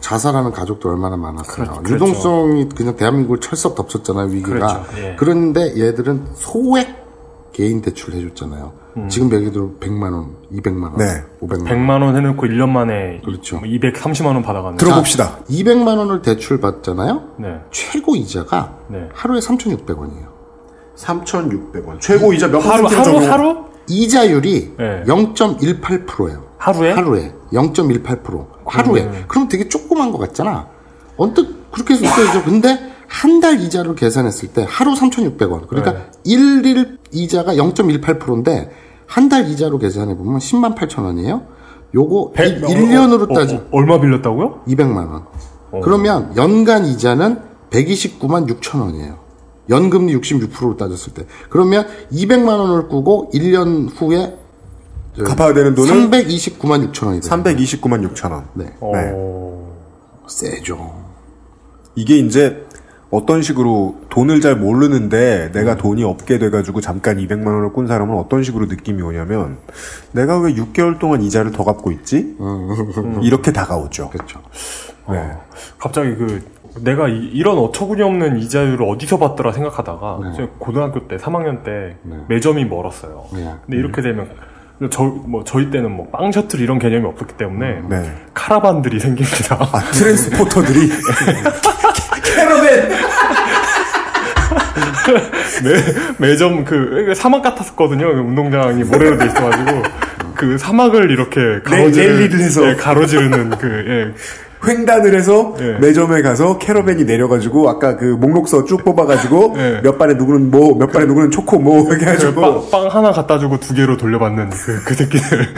자살하는 가족도 얼마나 많았어요. 그렇죠. 유동성이 그냥 대한민국을 철썩 덮쳤잖아요, 위기가. 그렇죠. 예. 그런데 얘들은 소액 개인 대출 해줬잖아요. 지금 얘기대로 100만 원, 200만 원, 네. 500만 원. 100만 원 해놓고 1년 만에 그렇죠. 230만 원 받아가는. 들어봅시다. 200만 원을 대출 받잖아요. 네. 최고 이자가 네. 하루에 3,600원이에요. 3,600원. 최고 이자 몇 하루, 하루, 적용? 하루? 이자율이 네. 0.18%예요. 하루에? 하루에 0.18% 하루에. 음. 그럼 되게 조그만 것 같잖아. 언뜻 그렇게 해서 웃겨야죠. 근데 한 달 이자로 계산했을 때 하루 3,600원. 그러니까 네. 일일 이자가 0.18%인데 한 달 이자로 계산해 보면 10만 8천 원이에요. 요거 백- 1년으로 어, 따지 어, 얼마 빌렸다고요? 200만 원. 그러면 연간 이자는 129만 6천 원이에요. 연금리 66%로 따졌을 때. 그러면 200만 원을 꾸고 1년 후에 갚아야 되는 돈은 329만 6천 원이 돼요. 329만 6천 원. 네. 네. 어, 세죠. 이게 이제 어떤 식으로 돈을 잘 모르는데 내가 돈이 없게 돼가지고 잠깐 200만 원을 꾼 사람은 어떤 식으로 느낌이 오냐면 내가 왜 6개월 동안 이자를 더 갚고 있지? 이렇게 다가오죠. 그렇죠. 네. 갑자기 그, 내가 이, 런 어처구니 없는 이자율을 어디서 봤더라 생각하다가, 제가 고등학교 때, 3학년 때, 매점이 멀었어요. 네. 근데 이렇게 되면, 저, 뭐, 저희 때는 뭐, 빵 셔틀 이런 개념이 없었기 때문에, 네. 카라반들이 생깁니다. 아, 트랜스포터들이 [laughs] [laughs] 매, 매점 그 사막 같았거든요. 그 운동장이 모래로 돼 있어가지고 그 사막을 이렇게 가로지르, 랠리를 해서. 예, 가로지르는 그 예. 횡단을 해서 예. 매점에 가서 캐러밴이 내려가지고 아까 그 목록서 쭉 뽑아가지고 예. 몇 반에 누구는 뭐, 몇 반에 누구는 초코 뭐 이렇게 그 해가지고 빵, 빵 하나 갖다 주고 두 개로 돌려받는 그, 그 새끼들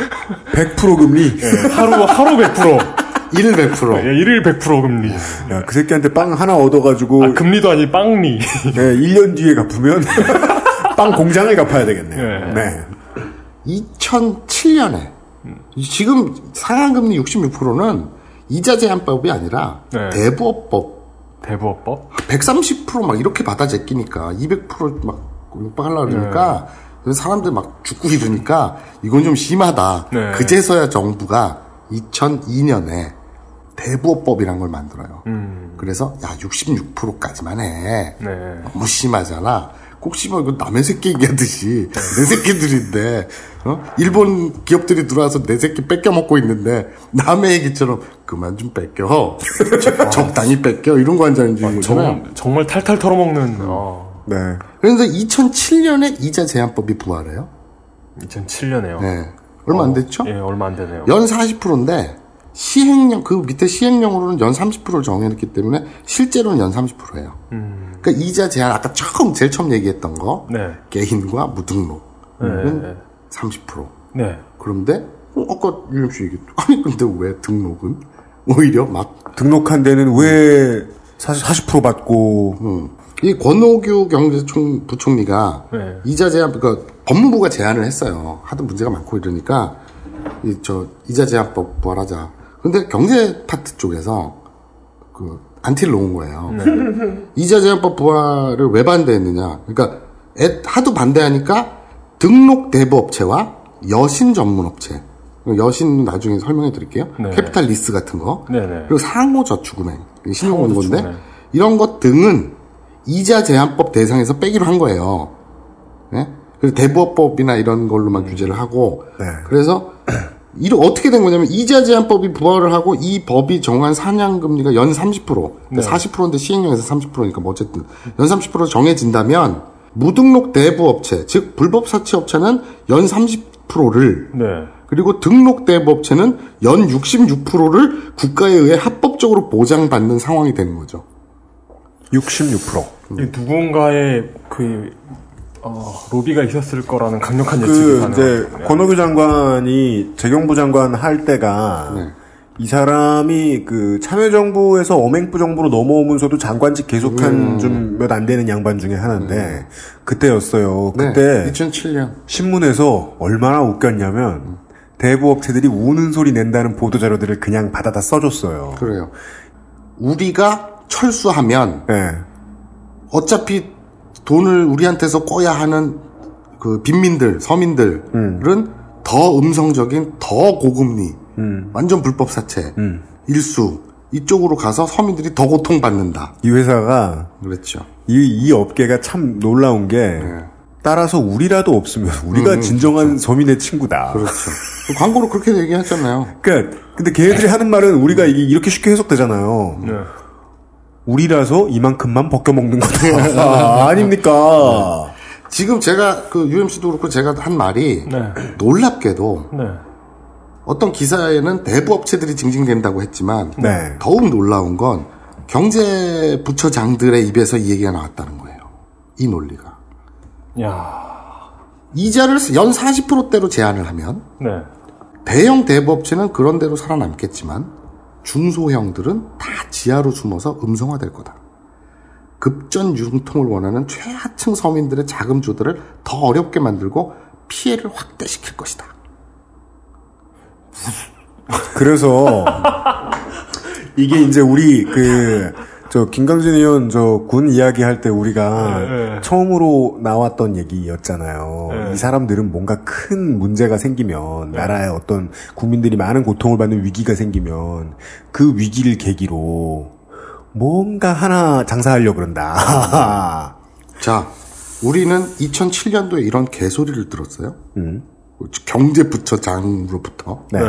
100% 금리. 예, 하루 하루 100% 1 100%. 예, 일일 100% 금리 야, 그 새끼한테 빵 하나 얻어가지고 아 금리도 아니 빵리 네, 1년 뒤에 갚으면 [laughs] 빵 공장을 갚아야 되겠네요. 예. 네. 2007년에 지금 상한금리 66%는 이자 제한법이 아니라 네. 대부업법 대부업법 130%막 이렇게 받아 제끼니까 200%막 육박하려고 그러니까 그래서 사람들 막 죽고 이러니까 이건 좀 심하다. 네. 그제서야 정부가 2002년에 대부업법이란 걸 만들어요. 음. 그래서 야 66%까지만 해. 네 너무 심하잖아. 꼭 씹어 이거 남의 새끼 얘기하듯이 내 새끼들인데 어? 일본 기업들이 들어와서 내 새끼 뺏겨 먹고 있는데 남의 얘기처럼 그만 좀 뺏겨 적- [laughs] 적당히 뺏겨 이런 거 한자는 거잖아요. 정, 정말 탈탈 털어먹는 어, 네. 그래서 2007년에 이자 제한법이 부활해요. 2007년에요 네. 얼마 안 됐죠? 예 얼마 안 되네요 연 40%인데 시행령 그 밑에 시행령으로는 연 30%를 정해놨기 때문에 실제로는 연 30%예요. 음. 그러니까 이자 제한 아까 처음 제일 처음 얘기했던 거 네 개인과 무등록은 네, 네. 30%. 네. 그런데 어, 아까 유영 씨 얘기했죠. 아니 근데 왜 등록은 오히려 막 등록한 데는 왜 사실 40% 받고 음. 이 권오규 경제총 부총리가 네. 이자 제한 그러니까 법무부가 제안을 했어요. 하도 문제가 많고 이러니까 이 저 이자 제한법 부활하자. 근데 경제 파트 쪽에서 그 안티를 놓은 거예요. 이자 제한법 부활을 왜 반대했느냐? 그러니까 애- 하도 반대하니까 등록 대부업체와 여신 전문업체 여신 나중에 설명해 드릴게요. 네. 캐피탈 리스 같은 거. 네네. 그리고 상호저축은행, 신용금고인데 상호저축은행. 이런 것 등은 이자 제한법 대상에서 빼기로 한 거예요. 네? 그래서 대부업법이나 이런 걸로만 규제를 하고 네. 그래서 이를 어떻게 된 거냐면 이자 제한법이 부활을 하고 이 법이 정한 상한 금리가 연 30%, 네. 40%인데 시행령에서 30%니까 뭐 어쨌든 연 30% 정해진다면 무등록 대부 업체, 즉 불법 사치 업체는 연 30%를 네. 그리고 등록 대부 업체는 연 66%를 국가에 의해 합법적으로 보장받는 상황이 되는 거죠. 66%. 이 누군가의 그 어, 로비가 있었을 거라는 강력한 예측이 그 가능합니다. 이제 권오규 장관이 재경부 장관 할 때가 네. 이 사람이 그 참여정부에서 엄행부 정부로 넘어오면서도 장관직 계속한 좀몇 안 되는 양반 중에 하나인데 그때였어요. 네, 그때 2007년. 신문에서 얼마나 웃겼냐면 대부업체들이 우는 소리 낸다는 보도 자료들을 그냥 받아다 써줬어요. 그래요. 우리가 철수하면 네. 어차피 돈을 우리한테서 꿔야 하는 그 빈민들, 서민들은 더 음성적인 더 고금리, 완전 불법 사채, 일수 이쪽으로 가서 서민들이 더 고통받는다. 이 회사가 그렇죠. 이, 이 업계가 참 놀라운 게 네. 따라서 우리라도 없으면 [laughs] 우리가 음, 진정한 서민의 친구다. 그렇죠. 광고로 그렇게 얘기했잖아요. [laughs] 그러니까 근데 걔네들이 하는 말은 우리가 이- 이렇게 쉽게 해석되잖아요. 네. 우리라서 이만큼만 벗겨 먹는 거다. 아, 아닙니까? 지금 제가 그 UMC도 그렇고 제가 한 말이 네. 놀랍게도 네. 어떤 기사에는 대부 업체들이 징징댄다고 했지만 네. 더욱 놀라운 건 경제 부처장들의 입에서 이 얘기가 나왔다는 거예요. 이 논리가. 야. 이자를 연 40%대로 제한을 하면 네. 대형 대부업체는 그런 대로 살아남겠지만 중소형들은 다 지하로 숨어서 음성화될 거다. 급전 융통을 원하는 최하층 서민들의 자금 조달을 더 어렵게 만들고 피해를 확대시킬 것이다. 그래서 [laughs] 이게 이제 우리 그 저 김강진 의원 저 군 이야기 할 때 우리가 네, 네. 처음으로 나왔던 얘기였잖아요. 네. 이 사람들은 뭔가 큰 문제가 생기면 나라에 어떤 국민들이 많은 고통을 받는 위기가 생기면 그 위기를 계기로 뭔가 하나 장사하려 그런다. [laughs] 자, 우리는 2007년도에 이런 개소리를 들었어요. 음. 경제부처장으로부터. 네. 네.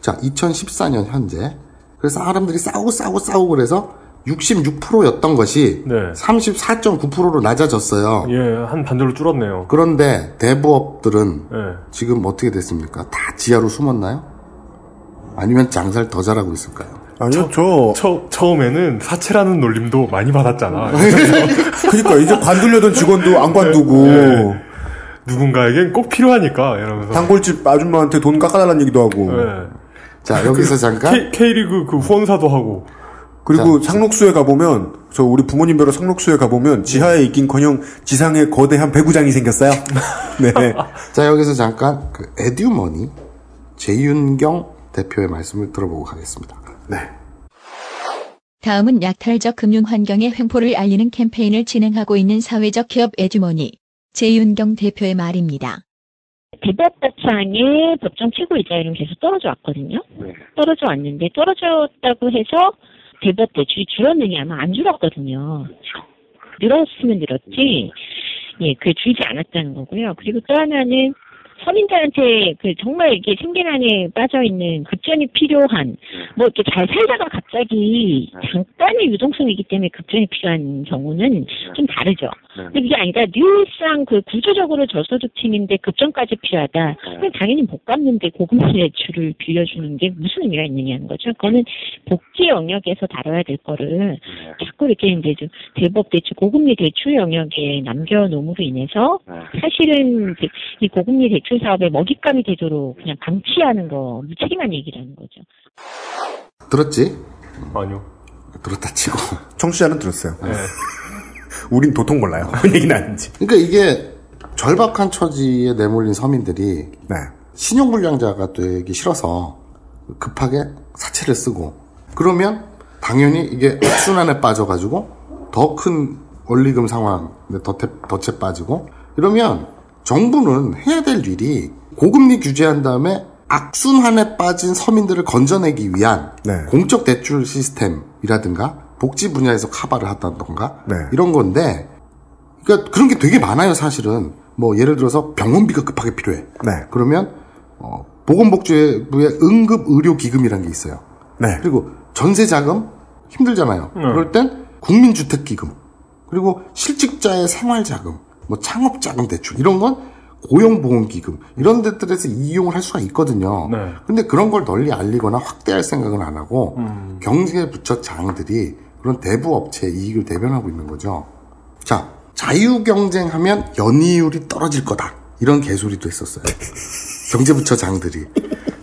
자, 2014년 현재. 그래서 사람들이 싸우고 싸우고 싸우고 그래서 66%였던 것이 네. 34.9%로 낮아졌어요. 예, 한 반절로 줄었네요. 그런데 대부업들은 예. 지금 어떻게 됐습니까? 다 지하로 숨었나요? 아니면 장사를 더 잘하고 있을까요? 아니요, 저, 처, 처음에는 사채라는 놀림도 많이 받았잖아. [laughs] 그니까 이제 관두려던 직원도 안 관두고, 네. 누군가에겐 꼭 필요하니까, 이러면서. 단골집 아줌마한테 돈 깎아달라는 얘기도 하고, 예. 자, 여기서 잠깐 K, K리그 그 후원사도 하고. 그리고 상록수에 가보면, 저 우리 부모님 뵈러 상록수에 가보면, 지하에 있긴커녕 지상에 거대한 배구장이 생겼어요. [laughs] 네. 자, 여기서 잠깐 그 에듀머니 재윤경 대표의 말씀을 들어보고 가겠습니다. 네. 다음은 약탈적 금융 환경의 횡포를 알리는 캠페인을 진행하고 있는 사회적 기업 에듀머니 재윤경 대표의 말입니다. 대법법상의 법정 최고 이자율은 계속 떨어져 왔거든요. 떨어져 왔는데 떨어졌다고 해서 대법 대출이 줄었느냐 하면 안 줄었거든요. 늘었으면 늘었지, 예, 그 줄지 않았다는 거고요. 그리고 또 하나는 서민들한테 그 정말 이게 생계난에 빠져 있는 급전이 필요한 뭐 이렇게 잘 살다가 갑자기 잠깐의 유동성이기 때문에 급전이 필요한 경우는 좀 다르죠. 근데 그게 아니라 늘상 그 구조적으로 저소득층인데 급전까지 필요하다. 그럼 당연히 못 갚는데 고금리 대출을 빌려주는 게 무슨 의미가 있느냐는 거죠. 그거는 복지 영역에서 다뤄야 될 거를 자꾸 이렇게 이제 좀 대법 대출, 고금리 대출 영역에 남겨놓음으로 인해서 사실은 이 고금리 대출 사업에 먹잇감이 되도록 그냥 방치하는 거 무책임한 얘기라는 거죠. 들었지? 아니요. 들었다 치고. [laughs] 청취자는 들었어요. 네. [laughs] 우린 도통 몰라요. 뭔 [laughs] 얘기는 아닌지. 그러니까 이게 절박한 처지에 내몰린 서민들이 네. 신용불량자가 되기 싫어서 급하게 사채를 쓰고 그러면 당연히 이게 악순환에 빠져가지고 더 큰 원리금 상황 덫에, 덫에 빠지고 이러면 정부는 해야 될 일이 고금리 규제한 다음에 악순환에 빠진 서민들을 건져내기 위한 네. 공적 대출 시스템이라든가 복지 분야에서 카바를 한다던가 네. 이런 건데 그러니까 그런 게 되게 많아요 사실은 뭐 예를 들어서 병원비가 급하게 필요해 네. 그러면 어, 보건복지부의 응급의료기금이라는 게 있어요. 네. 그리고 전세자금 힘들잖아요. 그럴 땐 국민주택기금 그리고 실직자의 생활자금, 뭐 창업자금 대출 이런 건 고용보험기금 이런 데들에서 이용을 할 수가 있거든요. 네. 근데 그런 걸 널리 알리거나 확대할 생각은 안 하고 경제부처 장들이 그런 대부 업체의 이익을 대변하고 있는 거죠. 자, 자유 경쟁하면 연이율이 떨어질 거다. 이런 개소리도 했었어요. [laughs] 경제부처 장들이.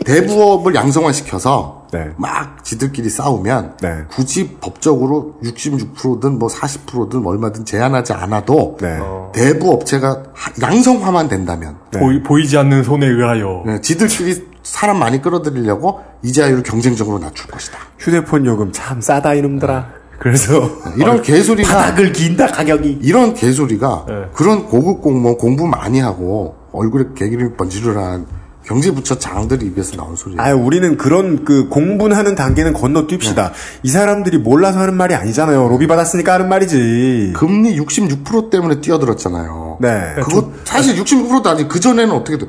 대부업을 양성화시켜서 네. 막 지들끼리 싸우면 네. 굳이 법적으로 66%든 뭐 40%든 얼마든 제한하지 않아도 네. 대부업체가 하- 양성화만 된다면 보이, 보이 지 않는 손에 의하여. 네, 지들끼리 사람 많이 끌어들이려고 이자율을 경쟁적으로 낮출 것이다. 휴대폰 요금 참 싸다 이놈들아. 그래서 이런 개소리가 바닥을 긴다 가격이. 이런 개소리가 네. 그런 고급 공무원 공부 많이 하고 얼굴에 개기름이 번지르르한 경제부처 장들이 입에서 나온 소리예요. 아, 우리는 그런 그 공분하는 단계는 건너뛰읍시다. 이 사람들이 몰라서 하는 말이 아니잖아요. 로비 받았으니까 하는 말이지. 금리 66% 때문에 뛰어들었잖아요. 네. 그거 사실 66%도 아직 그 전에는 어떻게 돼?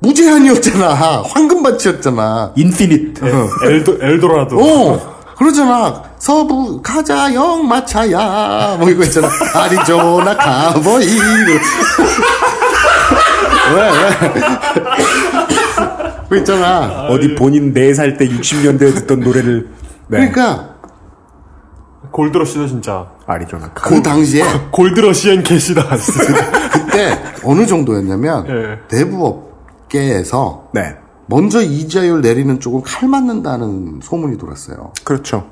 무제한이었잖아. [laughs] 황금밭이었잖아. 인피니트. 엘도, 엘도라도. 어, 그러잖아. 서부 가자 영 마차야 뭐 이거 있잖아. 아리조나 가보이. [laughs] 왜 왜? [laughs] 그 있잖아. 어디 본인 4살 때 60년대에 듣던 노래를. 네. 그러니까 골드러시도 진짜. 아리조나. 그 당시에 골드러시엔 캐시다. [laughs] 그때 어느 정도였냐면 예. 대부업계에서 네. 먼저 이자율 내리는 쪽은 칼 맞는다는 소문이 돌았어요. 그렇죠.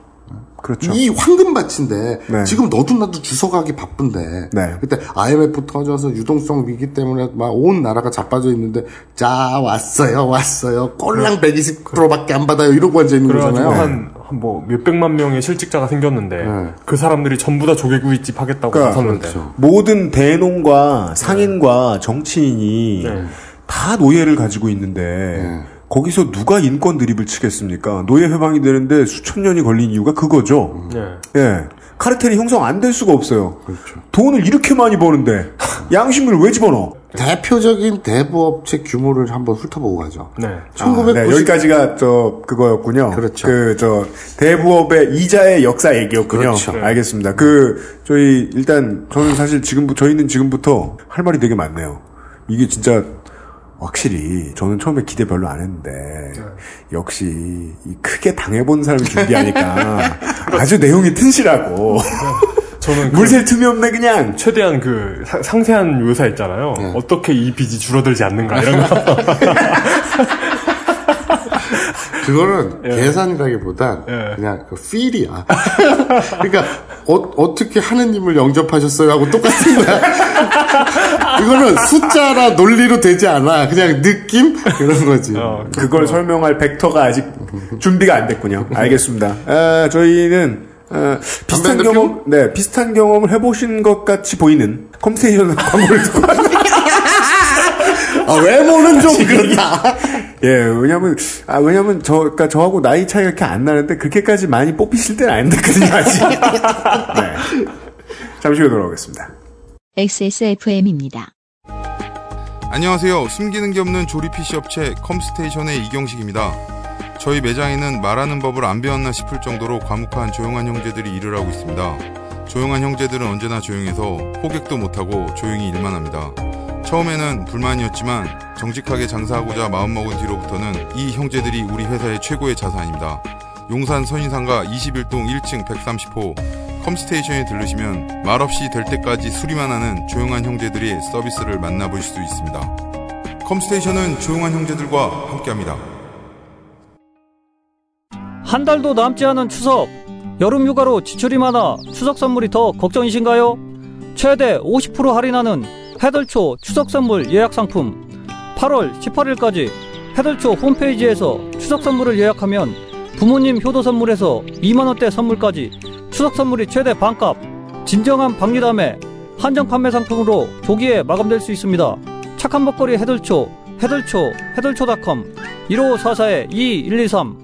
그렇죠. 이 황금 밭인데 네. 지금 너도 나도 주워 가기 바쁜데 네. 그때 IMF 터져서 유동성 위기 때문에 막 온 나라가 자빠져 있는데 자 왔어요 왔어요 꼴랑 120%밖에 안 받아요 이러고 앉아 있는 거잖아요. 한, 한 뭐, 몇백만 명의 실직자가 생겼는데, 네. 그 사람들이 전부 다 조개구이집 하겠다고 그러니까 나섰는데. 그렇죠. 모든 대농과 상인과 정치인이 네. 다 노예를 가지고 있는데 네. 거기서 누가 인권 드립을 치겠습니까? 노예 해방이 되는데 수천 년이 걸린 이유가 그거죠. 네. 예. 카르텔이 형성 안 될 수가 없어요. 그렇죠. 돈을 이렇게 많이 버는데 [laughs] 양심을 왜 집어넣어? 대표적인 대부업체 규모를 한번 훑어보고 가죠. 네. 1990 아, 네, 여기까지가 저 그거였군요. 그렇죠. 그 저 대부업의 이자의 역사 얘기였군요. 그렇죠. 네. 알겠습니다. 그 저희 일단 저는 사실 지금부터 저희는 지금부터 할 말이 되게 많네요. 이게 진짜 확실히 저는 처음에 기대 별로 안 했는데 역시 이 크게 당해본 사람이 준비하니까 [laughs] 아주 내용이 튼실하고 저는 [laughs] 그 물샐 틈이 없네 그냥. 최대한 그 사- 상세한 묘사 있잖아요. 네. 어떻게 이 빚이 줄어들지 않는가 이런 거. [laughs] 그거는 예. 계산이라기보단 예. 그냥 그 필이야. 그러니까 어, 떻게 하느님을 영접하셨어요 하고 똑같은 거야. 이거는 숫자나 논리로 되지 않아. 그냥 느낌 이런 거지. 어, 그걸 설명할 벡터가 아직 준비가 안 됐군요. 알겠습니다. 아, 저희는 아, 비슷한 경험, 네 비슷한 경험을 해보신 것 같이 보이는 컴스테이션 광고를 듣고 왔는데, 아, 외모는 좀 그렇다. [laughs] 예, 왜냐면 아 왜냐면 저 그러니까 저하고 나이 차이가 이렇게 안 나는데 그렇게까지 많이 뽑히실 때는 안 됐거든요 아직. 네. 잠시 후에 돌아오겠습니다. XSFM입니다. 안녕하세요. 숨기는 게 없는 조립 PC 업체 컴스테이션의 이경식입니다. 저희 매장에는 말하는 법을 안 배웠나 싶을 정도로 과묵한 조용한 형제들이 일을 하고 있습니다. 조용한 형제들은 언제나 조용해서 호객도 못하고 조용히 일만 합니다. 처음에는 불만이었지만 정직하게 장사하고자 마음먹은 뒤로부터는 이 형제들이 우리 회사의 최고의 자산입니다. 용산 선인상가 21동 1층 130호 컴스테이션에 들르시면 말없이 될 때까지 수리만 하는 조용한 형제들의 서비스를 만나보실 수 있습니다. 컴스테이션은 조용한 형제들과 함께합니다. 한 달도 남지 않은 추석. 여름 휴가로 지출이 많아 추석 선물이 더 걱정이신가요? 최대 50% 할인하는 해덜초 추석 선물 예약 상품. 8월 18일까지 해덜초 홈페이지에서 추석 선물을 예약하면 부모님 효도 선물에서 2만원대 선물까지 추석 선물이 최대 반값. 진정한 박리담에 한정 판매 상품으로 조기에 마감될 수 있습니다. 착한 먹거리 해덜초, 해덜초, 해덜초닷컴 1544-2123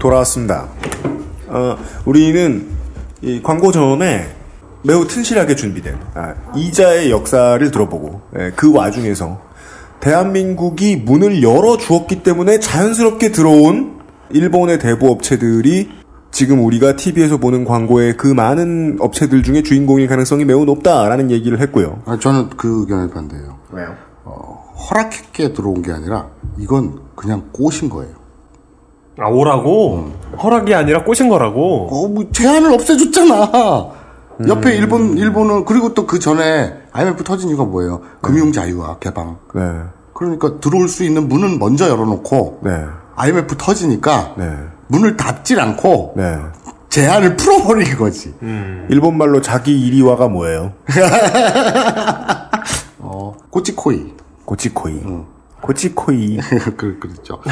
돌아왔습니다. 어, 우리는 이 광고 전에 매우 튼실하게 준비된 아, 이자의 역사를 들어보고 예, 그 와중에서 대한민국이 문을 열어 주었기 때문에 자연스럽게 들어온 일본의 대부 업체들이 지금 우리가 TV에서 보는 광고의 그 많은 업체들 중에 주인공일 가능성이 매우 높다라는 얘기를 했고요. 아, 저는 그 의견에 반대해요. 왜요? 허락했기에 들어온 게 아니라 이건 그냥 꼬신 거예요. 아, 오라고? 허락이 아니라 꼬신 거라고? 어, 뭐 제한을 없애줬잖아. 옆에 일본, 일본은, 그리고 또 그 전에 IMF 터진 이유가 뭐예요? 금융 자유화, 개방. 네, 그러니까 들어올 수 있는 문은 먼저 열어놓고, 네, IMF 터지니까, 네, 문을 닫질 않고, 네. 제한을 풀어버린 거지. 일본 말로 자기 이리와가 뭐예요? [laughs] 어, 꼬치코이. 고치코이. 고치코이. [laughs] 그, 그렇죠.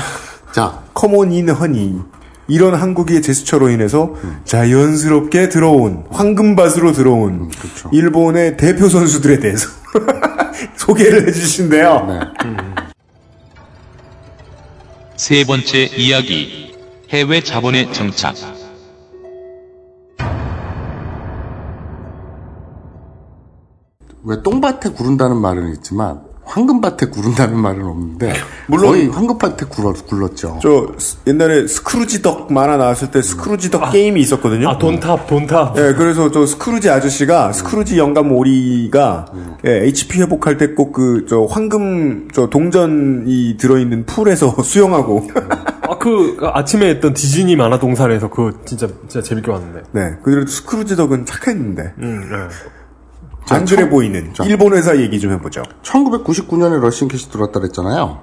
자. 커몬인 허니. 이런 한국의 제스처로 인해서 음. 자연스럽게 들어온 황금밭으로 들어온 음, 그렇죠. 일본의 대표 선수들에 대해서 [laughs] 소개를 해주신대요. 네. 음, 음. 세 번째 이야기 해외 자본의 정착. 왜 똥밭에 구른다는 말은 있지만 황금밭에 구른다는 말은 없는데 물론 거의 황금밭에 굴러, 굴렀죠. 저 옛날에 스크루지 덕 만화 나왔을 때 스크루지 덕 게임이 있었거든요. 아 돈탑 돈탑. 예, 그래서 저 스크루지 아저씨가 스크루지 영감 오리가 예, HP 회복할 때 꼭 그 저 황금 저 동전이 들어있는 풀에서 [laughs] 수영하고 아그 아침에 했던 디즈니 만화 동산에서 그 진짜 진짜 재밌게 봤는데. 네, 그래도 스크루지 덕은 착했는데 음, 네. 안 그래 보이는 일본 회사 얘기 좀 해보죠. 1999년에 러시앤캐시 들어왔다 그랬잖아요.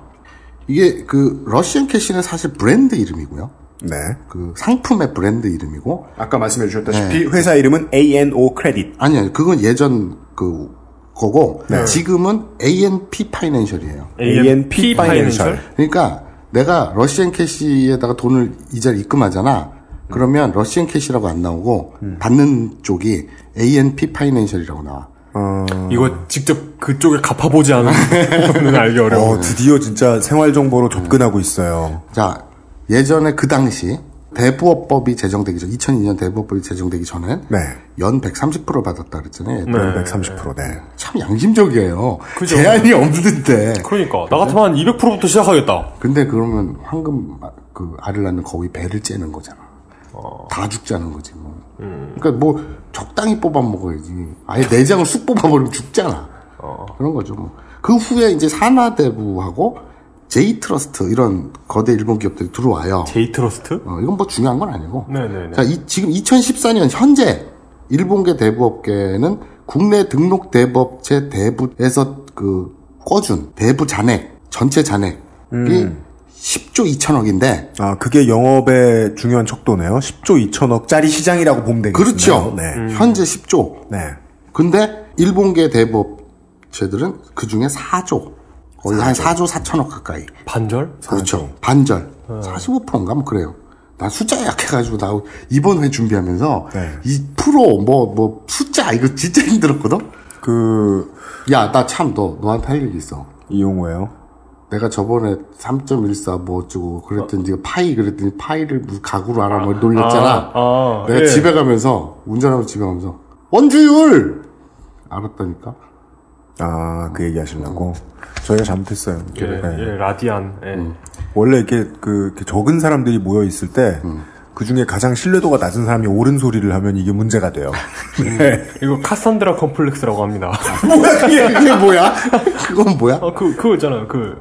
이게 그 러시앤캐시는 사실 브랜드 이름이고요. 네. 그 상품의 브랜드 이름이고 아까 말씀해 주셨다시피 회사 이름은 A&O 크레딧. 아니요, 그건 예전 그 거고 네. 지금은 A&P 파이낸셜이에요. A&P 파이낸셜. 그러니까 내가 러시앤캐시에다가 돈을 이자를 입금하잖아. 그러면 러시앤캐시라고 안 나오고 받는 쪽이 A&P 파이낸셜이라고 나와. 이거 직접 그쪽에 갚아보지 않으면 알기 어려워. 어, 드디어 진짜 생활 정보로 접근하고 있어요. 자, 예전에 그 당시 대부업법이 제정되기 전, 2002년 대부업법이 제정되기 전에 네. 연 130% 받았다 그랬잖아요. 연 130%. 네. 참 양심적이에요. 그죠. 제한이 없는데. 그러니까 나 같으면 한 200%부터 시작하겠다. 근데 그러면 황금 아- 그 알을 낳는 거위 배를 째는 거잖아. 다 죽자는 거지 뭐. 그러니까 뭐 적당히 뽑아 먹어야지. 아예 내장을 쑥 뽑아 버리면 죽잖아. 그런 거죠. 뭐. 그 후에 이제 산와대부하고 제이트러스트 이런 거대 일본 기업들이 들어와요. 제이트러스트? 어, 이건 뭐 중요한 건 아니고. 네네네. 자, 이- 지금 2014년 현재 일본계 대부업계는 국내 등록 대부업체 대부에서 그 꿔준 대부 잔액 전체 잔액이 10조 2천억인데 아, 그게 영업의 중요한 척도네요. 10조 2천억짜리 시장이라고 보면 되겠네요. 그렇죠. 네. 현재 10조. 네. 근데 일본계 대부업체들은 그 중에 4조. 거의 한 4조 4천억 가까이. 반절? 그렇죠. 반절. 45%인가 뭐 그래요. 나 숫자 약해가지고 나 이번 회 준비하면서 네. 이 프로 뭐뭐 숫자 이거 진짜 [laughs] 힘들었거든. 그 야 나 참 너 너한테 할 얘기 있어. 이용호예요. 내가 저번에 3.14 뭐 어쩌고 그랬더니 네가 파이 그랬더니 파이를 무슨 가구로 알아 뭐 놀렸잖아. 아, 아, 내가 예. 집에 가면서 운전하면서 집에 가면서 원주율 알았다니까. 아, 그 얘기 하시려고. 저희가 잘못했어요. 예, 네. 예, 라디안. 예. 원래 이렇게 그 이렇게 적은 사람들이 모여 있을 때, 그 중에 가장 신뢰도가 낮은 사람이 옳은 소리를 하면 이게 문제가 돼요. [laughs] 네. 이거 카산드라 컴플렉스라고 합니다. [laughs] 뭐야 그게 그게 뭐야? 그건 뭐야? 아, 그, 그거 있잖아요. 그,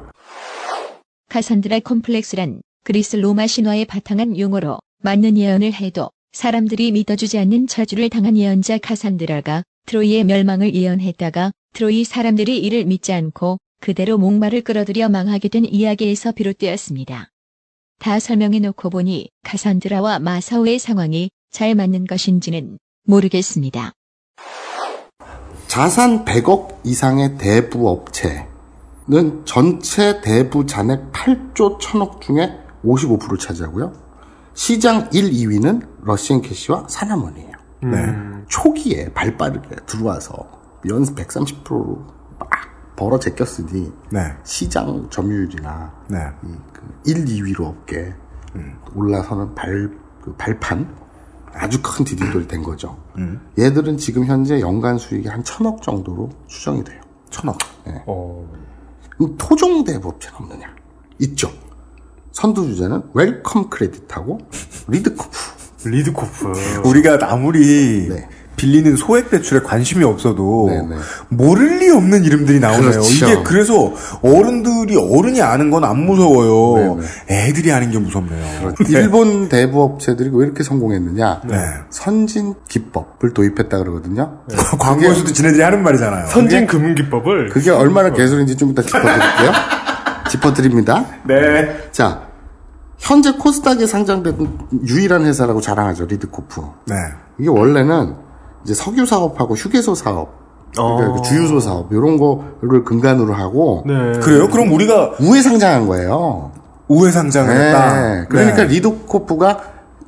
카산드라 콤플렉스란 그리스 로마 신화에 바탕한 용어로 맞는 예언을 해도 사람들이 믿어주지 않는 저주를 당한 예언자 카산드라가 트로이의 멸망을 예언했다가 트로이 사람들이 이를 믿지 않고 그대로 목마를 끌어들여 망하게 된 이야기에서 비롯되었습니다. 다 설명해 놓고 보니 카산드라와 마사오의 상황이 잘 맞는 것인지는 모르겠습니다. 자산 100억 이상의 대부 업체 는 전체 대부 잔액 8조 1000억 중에 55%를 차지하고요. 시장 1, 2위는 러시안 캐시와 사나몬이에요. 네. 초기에 발빠르게 들어와서 연수 130%로 막 벌어 제꼈으니 네. 시장 점유율이나 네. 이 그 1, 2위로 업계 올라서는 발, 그 발판 아주 큰 디딤돌이 된 거죠. 얘들은 지금 현재 연간 수익이 한 천억 정도로 추정이 돼요. 천억. 어, 그럼 토종 대부업체는 없느냐? 있죠. 선두주자는 웰컴 크레딧하고 리드코프. 리드코프. 우리가 아무리 네. 빌리는 소액 대출에 관심이 없어도 네, 네. 모를 리 없는 이름들이 나오네요. 그렇죠. 이게 그래서 어른들이 어른이 아는 건 안 무서워요. 네, 애들이 아는 게 무섭네요. 일본 대부업체들이 왜 이렇게 성공했느냐? 네. 선진 기법을 도입했다 그러거든요. [laughs] 광고에서도 지네들이 하는 말이잖아요. 선진 금융 기법을. 그게 얼마나 개소리인지 좀 이따 짚어드릴게요. [laughs] 짚어드립니다. 네. 자, 현재 코스닥에 상장된 유일한 회사라고 자랑하죠, 리드코프. 네. 이게 원래는 이제 석유 사업하고 휴게소 사업, 그러니까 어. 그 주유소 사업, 이런 거를 근간으로 하고 네. 그래요? 그럼 우리가 우회 상장한 거예요. 우회 상장을 했다. 네. 그러니까 네. 리드코프가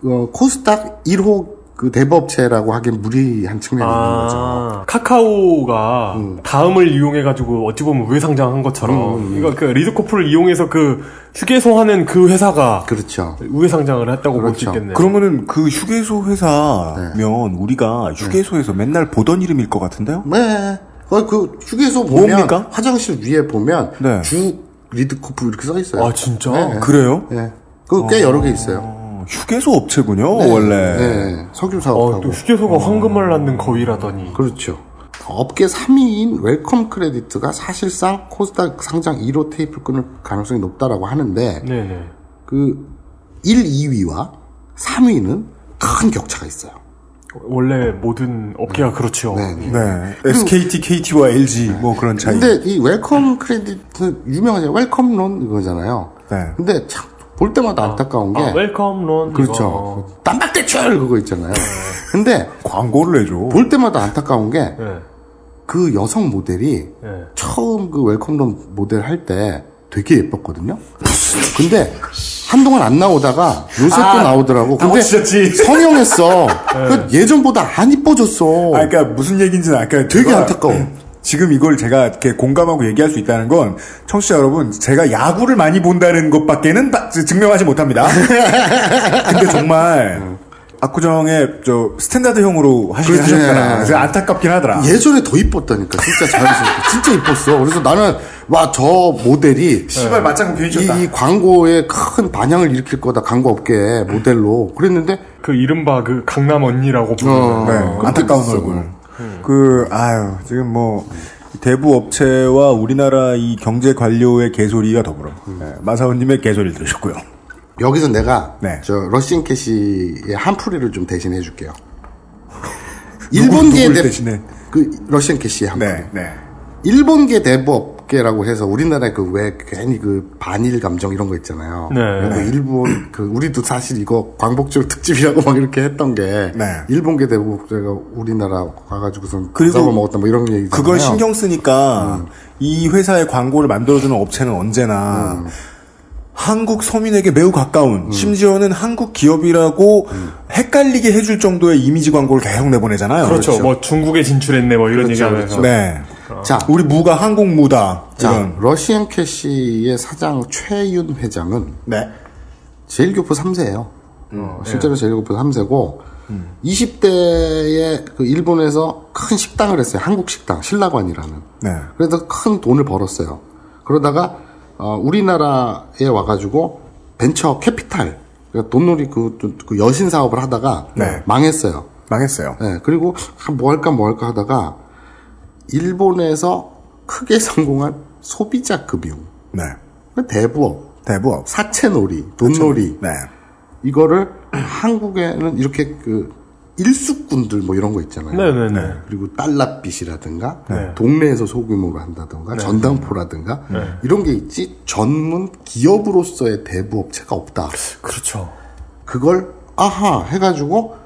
어, 코스닥 1호 그 대부업체라고 하기엔 무리한 측면이 있는 거죠. 아, 카카오가 음. 다음을 이용해 가지고 어찌 보면 우회상장한 것처럼 이거 그 리드코프를 이용해서 그 휴게소 하는 그 회사가 그렇죠. 우회상장을 했다고 볼수 그렇죠. 있겠네요. 그러면은 그 휴게소 회사면 우리가 휴게소에서 맨날 보던 이름일 것 같은데요? 네. 어, 그 휴게소 보면 뭡니까? 화장실 위에 보면 네. 주 리드코프 이렇게 써 있어요. 아, 진짜? 네. 그래요? 예. 그꽤 여러 개 있어요. 어, 휴게소 업체군요, 네. 원래. 네. 석유 어, 사업하고. 또 휴게소가 황금을 낳는 거위라더니. 그렇죠. 업계 3위인 웰컴 크레디트가 사실상 코스닥 상장 1호 테이프 끊을 가능성이 높다라고 하는데 네네. 그 1, 2위와 3위는 큰 격차가 있어요. 원래 모든 업계가 그렇죠. 네. 네. 네. SKT, KT와 LG, 뭐 그런 차이. 근데 이 웰컴 크레디트 유명하죠. 웰컴 론 이거잖아요. 네. 근데 참 볼 때마다 안타까운 게 아, 웰컴 론. 그렇죠. 단박 대출 그거 있잖아요. 근데 광고를 해줘. 볼 때마다 안타까운 게 네. 그 여성 모델이 네. 처음 그 웰컴론 모델 할 때 되게 예뻤거든요. 근데 한동안 안 나오다가 요새 또 나오더라고. 근데 멋지셨지. 성형했어. [laughs] 그 예전보다 안 이뻐졌어. 아, 그러니까 무슨 얘기인지는 아까 되게 안타까워. 지금 이걸 제가 이렇게 공감하고 얘기할 수 있다는 건 청취자 여러분 제가 야구를 많이 본다는 것밖에는 바- 증명하지 못합니다. [laughs] 근데 정말 압구정의 저 스탠다드형으로 하시긴 그렇지. 하셨더라. 그래서 안타깝긴 하더라. 예전에 더 이뻤다니까. 진짜 자연스럽게. [laughs] 진짜 이뻤어. 그래서 나는 와 저 모델이 씨발 맞장구 괜히 쳤다. 이, 이 광고에 큰 반향을 일으킬 거다. 광고 업계 모델로. 그랬는데 그 이른바 그 강남 언니라고 부르는. 어, 네, 어, 안타까운. 얼굴. 그 아유 지금 뭐 대부 업체와 우리나라 이 경제 관료의 개소리가 더불어 네, 마사오님의 개소리를 들으셨고요. 여기서 내가 네. 저 러시안 캐시의 한풀이를 좀 대신해 줄게요. 일본계 누굴 대, 대신해? 그 러시안 캐시의 한풀이. 네, 네. 일본계 대부 업계라고 해서 우리나라에 그 왜 괜히 그 반일 감정 이런 거 있잖아요. 네. 그리고 일본 그 우리도 사실 이거 광복절 특집이라고 막 이렇게 했던 게 네. 일본계 대부 업체가 우리나라 가가지고선 그리고 잡아 먹었다 뭐 이런 얘기잖아요. 그걸 신경 쓰니까 음. 이 회사의 광고를 만들어주는 업체는 언제나 음. 한국 서민에게 매우 가까운 심지어는 한국 기업이라고 음. 헷갈리게 해줄 정도의 이미지 광고를 계속 내보내잖아요. 그렇죠. 뭐 중국에 진출했네 뭐 이런 그렇죠, 얘기 하면서. 네. 자, 우리 무가 한국무다. 자 이런. 러시앤캐시의 사장 최윤 회장은 네. 재일교포 3세예요. 음, 실제로 네. 재일교포 3세고 20대에 그 일본에서 큰 식당을 했어요. 한국 식당 신라관이라는. 네. 그래서 큰 돈을 벌었어요. 그러다가 어, 우리나라에 와가지고 벤처 캐피탈 그러니까 돈놀이 그, 그 여신 사업을 하다가 네. 망했어요. 망했어요. 네, 그리고 아, 뭐 할까 뭐 할까 하다가 일본에서 크게 [laughs] 성공한 소비자 금융, 네. 대부업, 대부업. 사채놀이, 돈놀이 네. 이거를 [clears throat] 한국에는 이렇게 그 일수꾼들 뭐 이런 거 있잖아요. 네네네. 그리고 달랏빛이라든가 네. 동네에서 소규모로 한다든가 전당포라든가 이런 게 있지 전문 기업으로서의 대부업체가 없다. 그렇죠. 그걸 아하 해가지고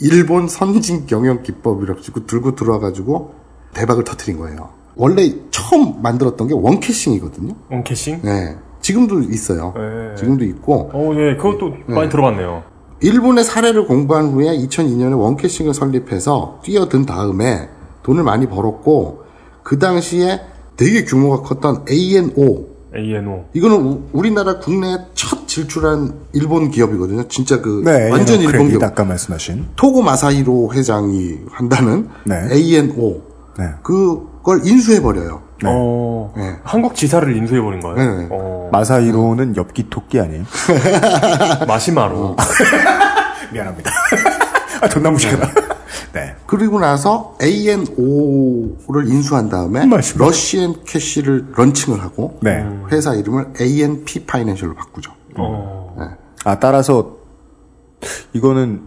일본 선진 경영 기법이라고 들고 들어와가지고 대박을 터트린 거예요. 원래 처음 만들었던 게 원캐싱이거든요. 원캐싱? 네. 지금도 있어요. 네. 지금도 있고 어, 예, 그것도 많이 들어봤네요. 일본의 사례를 공부한 후에 2002년에 원캐싱을 설립해서 뛰어든 다음에 돈을 많이 벌었고 그 당시에 되게 규모가 컸던 ANO ANO. 이거는 우, 우리나라 국내에 첫 진출한 일본 기업이거든요. 진짜 그 네. 완전 일본 기업. 아까 말씀하신. 토고 마사히로 회장이 한다는 네. ANO 네. 그걸 인수해 버려요. 어, 네. 한국 지사를 인수해버린 거예요? 네, 네. 어, 마사히로는 엽기 토끼 아니에요? [laughs] 마시마로. [laughs] 미안합니다. [laughs] 아, 존나 무식하다. 네. 그리고 나서 ANO를 인수한 다음에 맞습니다. 러시안 캐시를 런칭을 하고 네. 회사 이름을 ANP 파이낸셜로 바꾸죠. 어, 아, 따라서, 이거는,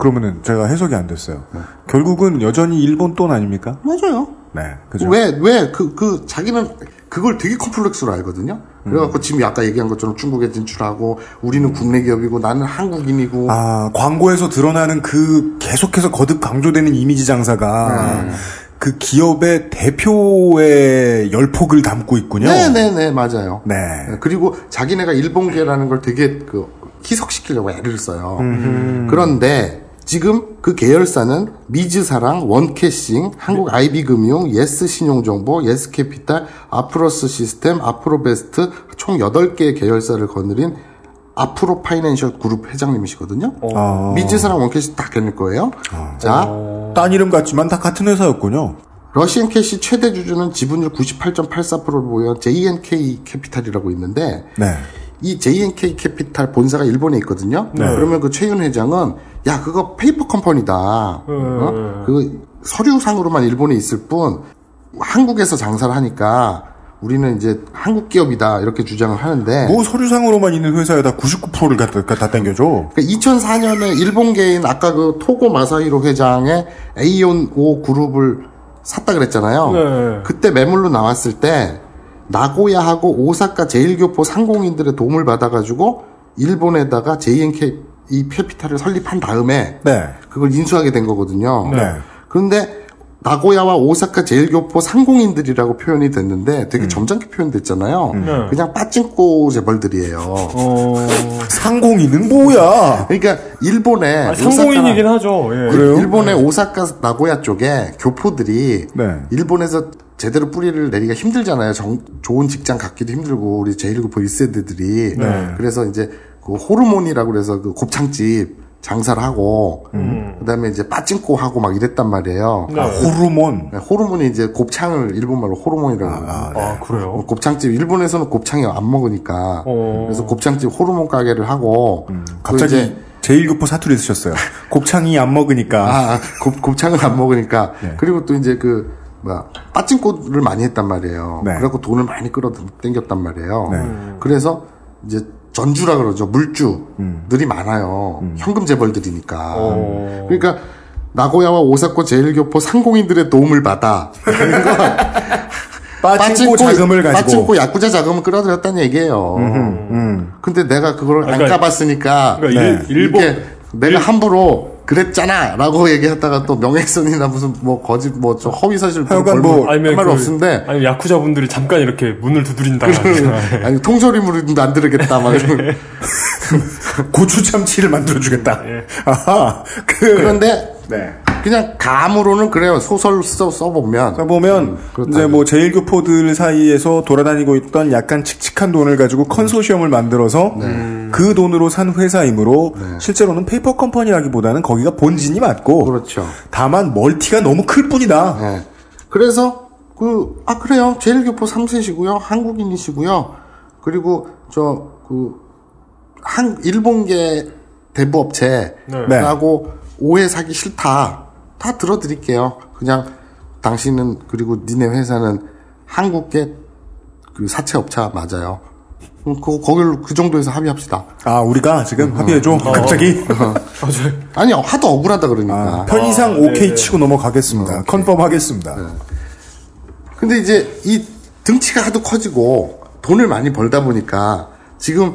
그러면은 제가 해석이 안 됐어요. 결국은 여전히 일본 돈 아닙니까? 맞아요. 네. 그죠. 왜, 왜, 그, 그, 자기는 그걸 되게 컴플렉스로 알거든요? 그래갖고 음. 지금 아까 얘기한 것처럼 중국에 진출하고, 우리는 국내 기업이고, 나는 한국인이고, 아, 광고에서 드러나는 그 계속해서 거듭 강조되는 이미지 장사가 네. 그 기업의 대표의 열폭을 담고 있군요. 네네네, 맞아요. 네. 네, 그리고 자기네가 일본계라는 걸 되게 그 희석시키려고 애를 써요. 그런데 지금 그 계열사는 미즈사랑, 원캐싱, 한국 아이비금융, 예스신용정보, 예스캐피탈, 아프로스 시스템, 아프로베스트 총 8개의 계열사를 거느린 아프로 파이낸셜 그룹 회장님이시거든요. 아. 미즈사랑 원캐싱 다 걸릴 거예요. 자, 딴 이름 같지만 다 같은 회사였군요. 러시앤캐시 최대 주주는 지분율 98.84%를 보유한 J&K 캐피탈이라고 있는데 네. 이 J&K 캐피탈 본사가 일본에 있거든요. 네. 그러면 그 최윤 회장은 야 그거 페이퍼 컴퍼니다. 어? 그 서류상으로만 일본에 있을 뿐 한국에서 장사를 하니까 우리는 이제 한국 기업이다 이렇게 주장을 하는데 뭐 서류상으로만 있는 회사에다 99%를 갖다, 갖다 땡겨줘. 2004년에 그러니까 일본계인 아까 그 토고 마사히로 회장의 A&O 그룹을 샀다 그랬잖아요. 네. 그때 매물로 나왔을 때 나고야하고 오사카 제일교포 상공인들의 도움을 받아가지고 일본에다가 JNK 이 캐피탈을 설립한 다음에 네. 그걸 인수하게 된 거거든요. 네. 그런데 나고야와 오사카 제일교포 상공인들이라고 표현이 됐는데 되게 점잖게 표현됐잖아요. 네. 그냥 빠찡꼬 재벌들이에요. 어, [laughs] 상공인은 뭐야? 그러니까 일본에 아, 상공인이긴 하죠. 예. 그래요? 일본의 오사카 나고야 쪽에 교포들이 네. 일본에서 제대로 뿌리를 내리기가 힘들잖아요. 정- 좋은 직장 갖기도 힘들고 우리 제1교포 1세대들이 네. 그래서 이제 그 호르몬이라고 그래서 그 곱창집 장사를 하고 음. 그다음에 이제 빠찡꼬 하고 막 이랬단 말이에요. 네. 아, 호르몬. 네, 호르몬이 이제 곱창을 일본말로 호르몬이라고 아, 아, 그래요? 어, 곱창집 일본에서는 곱창이 안 먹으니까 어. 그래서 곱창집 호르몬 가게를 하고 그 음, 갑자기 이제 제일교포 사투리 쓰셨어요. [laughs] 곱창이 안 먹으니까. 아, 아, 곱, 곱창을 안 먹으니까. 네. 그리고 또 이제 그, 뭐야, 빠찡코를 많이 했단 말이에요. 네. 그래갖고 돈을 많이 끌어당겼단 말이에요. 네. 그래서 이제 전주라 그러죠. 물주들이 음. 많아요. 현금 재벌들이니까. 어. 그러니까, 나고야와 오사코 제일교포 상공인들의 도움을 받아. [laughs] 빠찡코 자금을 가지고. 빠찡코 야구자 자금을 끌어들였다는 얘기예요. 음. 근데 내가 그걸 안 그러니까- 까봤으니까 그러니까 네. 일, 이게 내가 함부로 그랬잖아 라고 얘기하다가 또 명예훼손이나 무슨 뭐 거짓 뭐 저 허위사실 하여간 뭐할말 없는데 아니 야쿠자 분들이 잠깐 이렇게 문을 두드린다. [laughs] 아니 통조림으로도 안 들으겠다 막 이러면 [laughs] 고추 참치를 만들어주겠다. 예. 아하. 그. 그런데 네. 그냥 감으로는 그래요. 소설 써, 써보면. 보면 그렇다고. 이제 뭐 재일교포들 사이에서 돌아다니고 있던 약간 칙칙한 돈을 가지고 컨소시엄을 만들어서 그 돈으로 산 회사이므로 실제로는 페이퍼 컴퍼니라기보다는 거기가 본진이 맞고 그렇죠. 다만 멀티가 너무 클 뿐이다. 예. 그래서 그 아 그래요. 제일교포 3세시고요. 한국인이시고요. 그리고 저 그 한 일본계 대부업체라고 오해 사기 싫다 다 들어드릴게요. 그냥 당신은 그리고 니네 회사는 한국계 그 사채 업체 맞아요. 그 거기를 그 정도에서 합의합시다. 아 우리가 지금 합의해줘. 갑자기? [laughs] 아니요 하도 억울하다 그러니까. 아, 편의상 오케이 치고 넘어가겠습니다. confirm하겠습니다. 근데 이제 이 덩치가 하도 커지고 돈을 많이 벌다 보니까 지금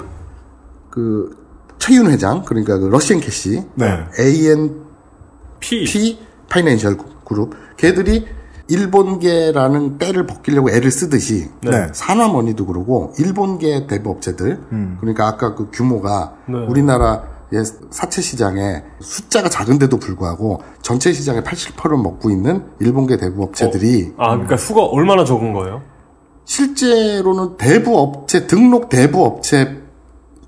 그 최윤 회장 그러니까 그 러시앤캐시 네. A&P 파이낸셜 그룹 걔들이 일본계라는 때를 벗기려고 애를 쓰듯이 네. 산와머니도 그러고 일본계 대부업체들 그러니까 아까 그 규모가 네. 우리나라의 사채 시장에 숫자가 작은데도 불구하고 전체 시장의 80%를 먹고 있는 일본계 대부업체들이 아 그러니까 수가 얼마나 적은 거예요? 실제로는 대부업체 등록 대부업체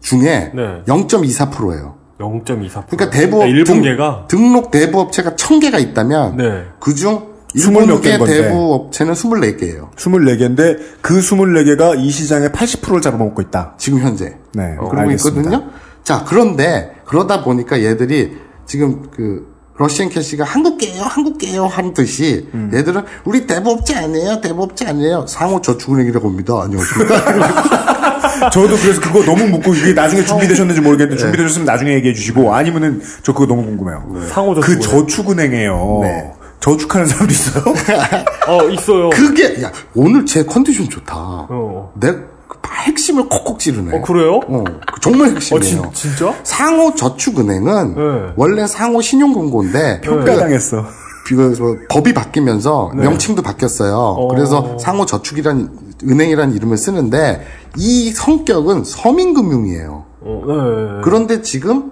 중에 네. 0.24%예요. 0.24%. 그러니까 대부업 일본계가 등, 등록 대부 업체가 1000개가 있다면 네. 그중 스물 몇 일본계 개인 건데. 대부 업체는 24개예요. 24개인데 그 24개가 이 시장의 80%를 잡아먹고 있다. 지금 현재. 네. 그러고 알겠습니다. 있거든요. 자, 그런데 그러다 보니까 얘들이 지금 그 러시안 캐시가 한국계예요, 한국계예요 하는 듯이 음. 얘들은 우리 대부업체 아니에요, 대부업체 아니에요. 상호 저축은행이라고 합니다. 안녕하십니까? [laughs] 저도 그래서 그거 너무 묻고 이게 나중에 준비되셨는지 모르겠는데 준비되셨으면 나중에 얘기해 주시고 아니면은 저 그거 너무 궁금해요. 상호 그 저축은행. 저축은행에요. 네. 저축하는 사람도 있어요? [laughs] 어 있어요. 그게 야 오늘 제 컨디션 좋다. 어. 내 그 핵심을 콕콕 찌르네. 어 그래요? 어, 그 정말 어 핵심이에요. 진, 진짜? 상호 저축은행은 네. 원래 상호 신용금고인데 평가당했어. 그래서 법이 바뀌면서 명칭도 바뀌었어요. 그래서 상호 저축이란 은행이라는 이름을 쓰는데 이 성격은 서민금융이에요. 어, 네. 그런데 지금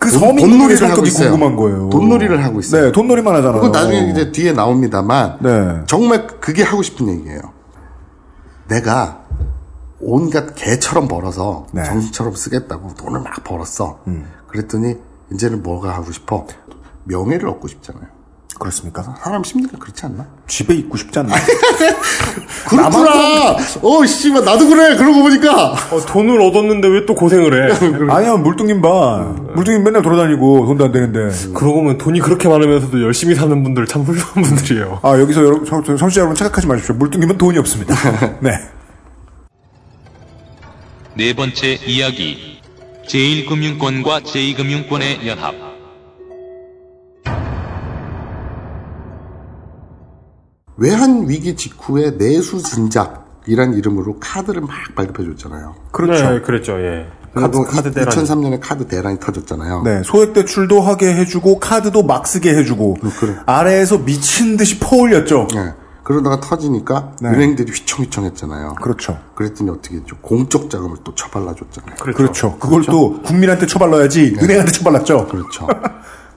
그 돈- 서민들의 돈놀이를 하고 성격이 있어요. 궁금한 거예요. 돈놀이를 하고 있어요. 네, 돈놀이만 하잖아요. 그건 나중에 이제 뒤에 나옵니다만 네. 정말 그게 하고 싶은 얘기예요. 내가 온갖 개처럼 벌어서 네. 정신처럼 쓰겠다고 돈을 막 벌었어. 그랬더니 이제는 뭐가 하고 싶어? 명예를 얻고 싶잖아요. 그렇습니까? 사람 심리가 그렇지 않나? 집에 있고 싶지 않나? [laughs] 그렇구나. 어, 씨발 나도 그래. 그러고 보니까 어, 돈을 얻었는데 왜 또 고생을 해? [laughs] 아니야, 물뚱님 봐. 물뚱님 맨날 돌아다니고 돈도 안 되는데. 그러고 보면 돈이 그렇게 많으면서도 열심히 사는 분들 참 훌륭한 분들이에요. 아, 여기서 여러분, 청- 청취자 여러분 착각하지 마십시오. 물뚱님은 돈이 없습니다. [laughs] 네. 네 번째 이야기. 제1금융권과 제2금융권의 연합. 외환 위기 직후에 내수 진작이란 이름으로 카드를 막 발급해 줬잖아요. 그렇죠. 네, 그랬죠. 예. 카드, 카드 대란. 2003년에 카드 대란이 터졌잖아요. 네, 소액 대출도 하게 해주고 카드도 막 쓰게 해주고 그래. 아래에서 미친 듯이 퍼올렸죠. 네. 그러다가 터지니까 네. 은행들이 휘청휘청했잖아요. 그렇죠. 그랬더니 어떻게 했죠? 공적 자금을 또 처발라줬잖아요. 그렇죠. 그걸 또 국민한테 처발라야지 네. 은행한테 처발랐죠. 그렇죠.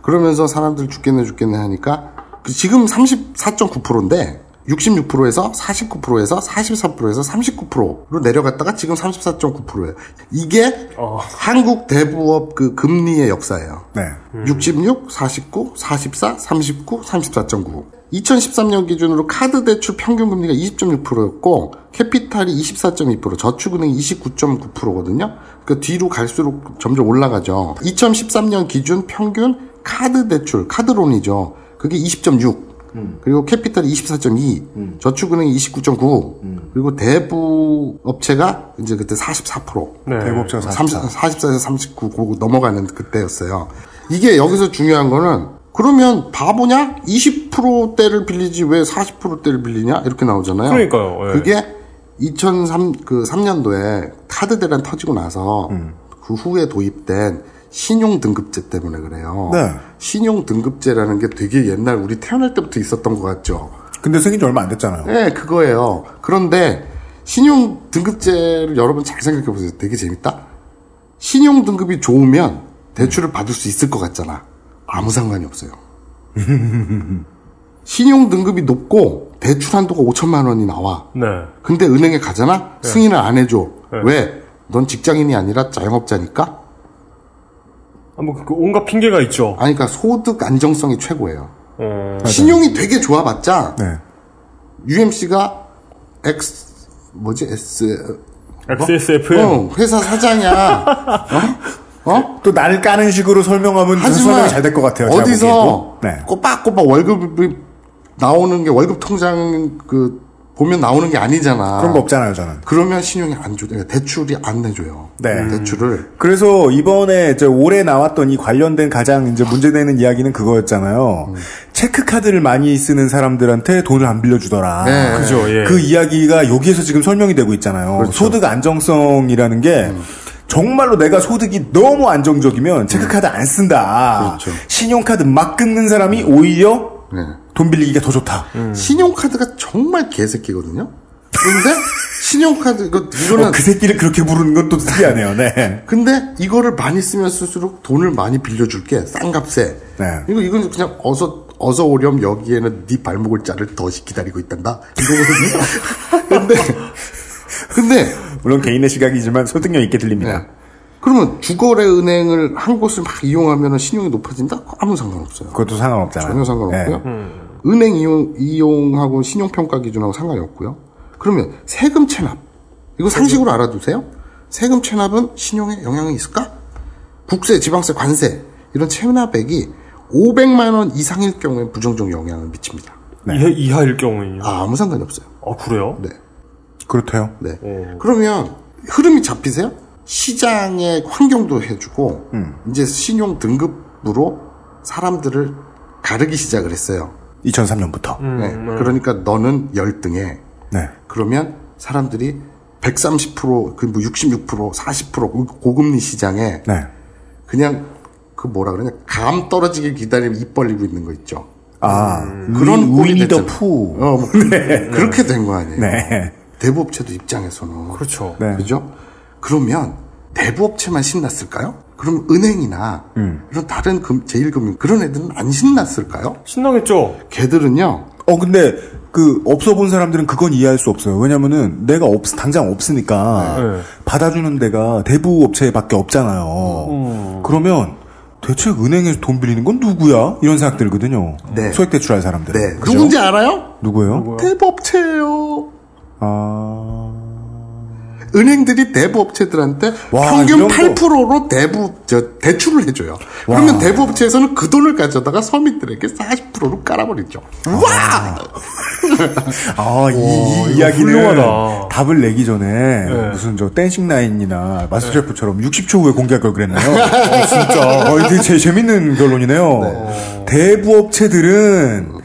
그러면서 사람들 죽겠네 죽겠네 하니까 그 지금 34.9%인데 66%에서 49%에서 44%에서 39%로 내려갔다가 지금 34.9%예요. 이게 어. 한국 대부업 그 금리의 역사예요. 네. 66, 49, 44, 39, 34.9. 2013년 기준으로 카드 대출 평균 금리가 20.6%였고 캐피탈이 24.2%, 저축은행이 29.9%거든요. 그 뒤로 갈수록 점점 올라가죠. 2013년 기준 평균 카드 대출, 카드론이죠. 그게 20.6. 그리고 캐피탈이 24.2, 저축은행이 29.9, 그리고 대부 업체가 이제 그때 44%. 네. 대부 업체가 30, 44. 44에서 39 그거 넘어가는 그때였어요. 이게 여기서 중요한 거는 그러면 바보냐? 20%대를 빌리지 왜 40%대를 빌리냐? 이렇게 나오잖아요. 그러니까요, 예. 그게 2003 그 3년도에 카드 대란 터지고 나서 그 후에 도입된 신용 등급제 때문에 그래요. 네. 신용 등급제라는 게 되게 옛날 우리 태어날 때부터 있었던 것 같죠. 근데 생긴 지 얼마 안 됐잖아요. 네, 그거예요. 그런데 신용 등급제를 여러분 잘 생각해 보세요. 되게 재밌다. 신용 등급이 좋으면 대출을 받을 수 있을 것 같잖아. 아무 상관이 없어요. [laughs] 신용 등급이 높고 대출 한도가 5천만 원이 나와. 네. 근데 은행에 가잖아? 승인을 안 해줘. 네. 왜? 넌 직장인이 아니라 자영업자니까? 아, 뭐, 그 온갖 핑계가 있죠. 아니, 그러니까 소득 안정성이 최고예요. 어, 신용이 되게 좋아봤자 네. UMC가 X 뭐지 S XSFM. 어, 회사 사장이야. [laughs] 어? 어? 또 나를 까는 식으로 설명하면 설명이 잘 될 것 같아요. 제가 어디서. 네. 꼬박꼬박 월급이 나오는 게 월급 통장 그 보면 나오는 게 아니잖아. 그런 거 없잖아요, 저는. 그러면 신용이 안 줘. 대출이 안 내줘요. 네. 대출을 그래서 이번에 저 올해 나왔던 이 관련된 가장 이제 문제되는 이야기는 그거였잖아요. 체크카드를 많이 쓰는 사람들한테 돈을 안 빌려주더라. 네. 그죠, 예. 그 이야기가 여기에서 지금 설명이 되고 있잖아요. 그렇죠. 소득 안정성이라는 게 정말로 내가 소득이 너무 안정적이면 체크카드 안 쓴다. 그렇죠. 신용카드 막 끊는 사람이 오히려 네. 돈 빌리기가 더 좋다. 신용카드가 정말 개새끼거든요. 그런데 [laughs] 신용카드 이거 이거는 어, 그 새끼를 그렇게 부르는 건또 특이하네요. 네. 근데 이거를 많이 쓰면 쓸수록 돈을 많이 빌려줄게 싼 값에. 네. 이거 이건 그냥 어서 어서 오렴 여기에는 네 발목을 자를 덫이 기다리고 있단다. 이거거든요. [laughs] 근데 근데 물론 개인의 시각이지만 설득력 있게 들립니다. 네. 그러면 주거래 은행을 한 곳을 막 이용하면 신용이 높아진다? 아무 상관없어요. 그것도 상관없잖아요. 전혀 상관없고요. 네. 은행 이용, 이용하고 신용평가 기준하고 상관이 없고요. 그러면 세금 체납. 이거 상식으로 알아두세요. 세금 체납은 신용에 영향이 있을까? 국세, 지방세, 관세 이런 체납액이 500만 원 이상일 경우에 부정적 영향을 미칩니다. 네. 이하, 이하일 경우에요. 아, 아무 상관이 없어요. 아, 그래요? 네. 그렇대요. 네. 어. 그러면 흐름이 잡히세요? 시장의 환경도 해주고 음. 이제 신용 등급으로 사람들을 가르기 시작을 했어요. 2003년부터. 음, 네. 음. 그러니까 너는 열등해. 네. 그러면 사람들이 130%, 그 뭐 66%, 40% 고금리 시장에 네. 그냥 그 뭐라 그러냐 감 떨어지길 기다리면 입 벌리고 있는 거 있죠. 아, 그런 위, 꼴이 됐잖아. 푸. 어, 뭐 [laughs] 그렇게 된 거 아니에요. 네. 대부업체도 입장에서는 그렇죠. 네. 그죠? 그러면 대부업체만 신났을까요? 그럼 은행이나 음. 이런 다른 금, 제일금융 그런 애들은 안 신났을까요? 신나겠죠? 걔들은요. 어, 근데, 그, 없어 본 사람들은 그건 이해할 수 없어요. 왜냐면은, 내가 없, 당장 없으니까, 네. 받아주는 데가 대부 업체밖에 없잖아요. 음. 그러면, 대체 은행에서 돈 빌리는 건 누구야? 이런 생각 들거든요. 네. 소액 대출할 사람들. 네. 누군지 알아요? 누구예요? 대법체예요. 아. 은행들이 대부 업체들한테 와, 평균 이런 거. 8%로 대부 저 대출을 해줘요. 그러면 대부 업체에서는 그 돈을 가져다가 서민들에게 40%로 깔아버리죠. 와! 아, 이, 이 이야기는 훌륭하다. 답을 내기 전에 네. 무슨 저 댄싱 나인이나 마스터셰프처럼 60초 후에 공개할 걸 그랬나요? [laughs] 진짜. 어, 이게 제일 재밌는 결론이네요. 대부 업체들은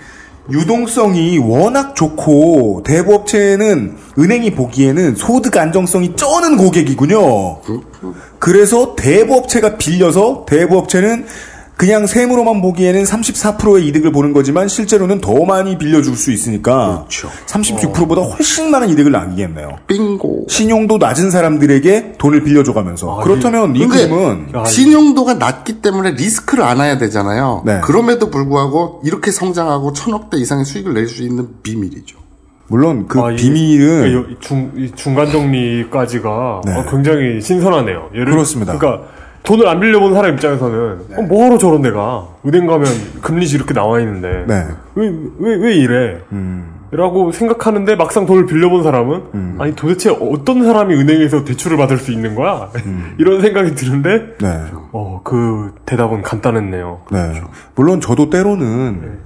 유동성이 워낙 좋고 대부업체는 은행이 보기에는 소득 안정성이 쩌는 고객이군요. 그래서 대부업체가 빌려서 대부업체는 그냥 세무로만 보기에는 34%의 이득을 보는 거지만 실제로는 더 많이 빌려줄 수 있으니까 그렇죠. 36%보다 훨씬 많은 이득을 남기겠네요. 빙고. 신용도 낮은 사람들에게 돈을 빌려줘가면서 그렇다면 이 그림은 신용도가 낮기 때문에 리스크를 안아야 되잖아요. 네. 그럼에도 불구하고 이렇게 성장하고 천억 대 이상의 수익을 낼 수 있는 비밀이죠. 물론 그 아, 이- 비밀은 이 중, 이 중간 정리까지가 네. 어, 굉장히 신선하네요. 예를 그렇습니다. 그러니까 돈을 안 빌려본 사람 입장에서는 어, 뭐하러 저런 데가 은행 가면 금리시 이렇게 나와 있는데 네. 왜왜왜 이래? 라고 생각하는데 막상 돈을 빌려본 사람은 아니 도대체 어떤 사람이 은행에서 대출을 받을 수 있는 거야? [laughs] 이런 생각이 드는데 네. 어, 그 대답은 간단했네요. 네. 물론 저도 때로는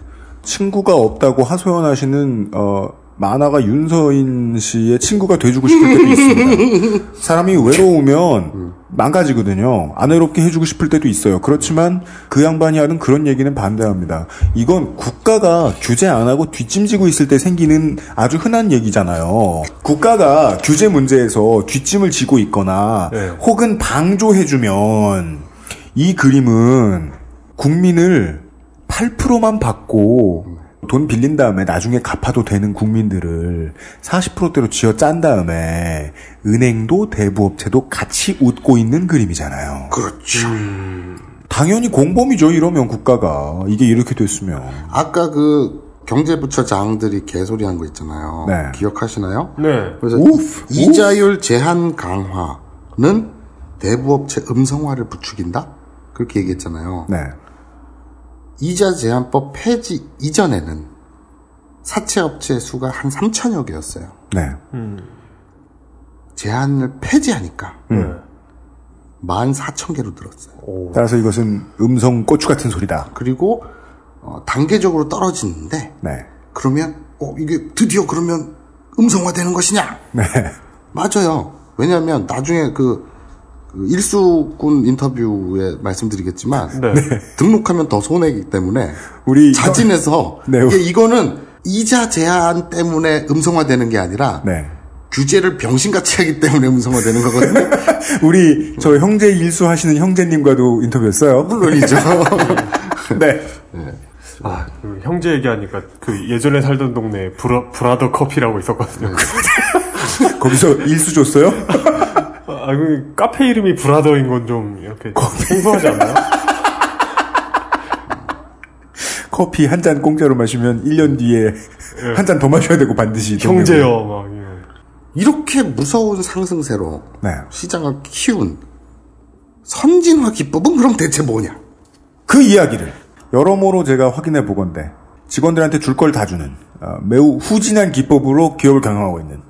친구가 없다고 하소연하시는 어 만화가 윤서인 씨의 친구가 돼주고 싶을 때도 있습니다. [laughs] 사람이 외로우면 망가지거든요. 안 외롭게 해주고 싶을 때도 있어요. 그렇지만 그 양반이 하는 그런 얘기는 반대합니다. 이건 국가가 규제 안 하고 뒷짐지고 있을 때 생기는 아주 흔한 얘기잖아요. 국가가 규제 문제에서 뒷짐을 지고 있거나 네. 혹은 방조해주면 이 그림은 국민을 8%만 받고 돈 빌린 다음에 나중에 갚아도 되는 국민들을 40%대로 쥐어 짠 다음에 은행도 대부업체도 같이 웃고 있는 그림이잖아요. 그렇죠. 당연히 공범이죠. 이러면 국가가 이게 이렇게 됐으면 아까 그 경제부처 장들이 개소리한 거 있잖아요. 네. 기억하시나요? 네. 그래서 우프, 이자율 제한 강화는 대부업체 음성화를 부추긴다? 그렇게 얘기했잖아요. 네. 이자 제한법 폐지 이전에는 사채업체 수가 한 3천여 개였어요. 네. 제한을 폐지하니까 음. 14,000개로 늘었어요. 따라서 이것은 음성 고추 같은 소리다. 그리고 어, 단계적으로 떨어지는데 네. 그러면 어 이게 드디어 그러면 음성화되는 것이냐? 네. 맞아요. 왜냐하면 나중에 그, 그 일수군 인터뷰에 말씀드리겠지만 네. 등록하면 더 손해이기 때문에 우리 자진해서 네. 이게 이거는 이자 제한 때문에 음성화되는 게 아니라 네. 규제를 병신같이 하기 때문에 음성화되는 거거든요. [laughs] 우리 저 형제 일수 하시는 형제님과도 인터뷰했어요. 물론이죠. [laughs] 네. 아, 그 형제 얘기하니까 그 예전에 살던 동네에 브라, 브라더 커피라고 있었거든요. [laughs] 거기서 일수 줬어요? 아, 그 카페 이름이 브라더인 건 좀 이렇게 생소하지 않나요? [laughs] 커피 한 잔 공짜로 마시면 1년 뒤에 한잔 더 마셔야 되고 반드시. 형제요, 막. 이런. 이렇게 무서운 상승세로 네. 시장을 키운 선진화 기법은 그럼 대체 뭐냐? 그 이야기를 여러모로 제가 확인해 보건데 직원들한테 줄 걸 다 주는 어, 매우 후진한 기법으로 기업을 경영하고 있는 어,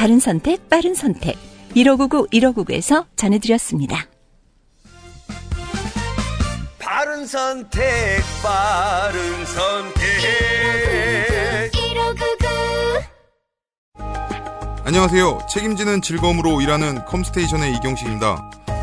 바른 선택, 빠른 선택. 1599, 1599에서 전해드렸습니다. 바른 선택, 바른 선택. 안녕하세요. 책임지는 즐거움으로 일하는 컴스테이션의 이경식입니다.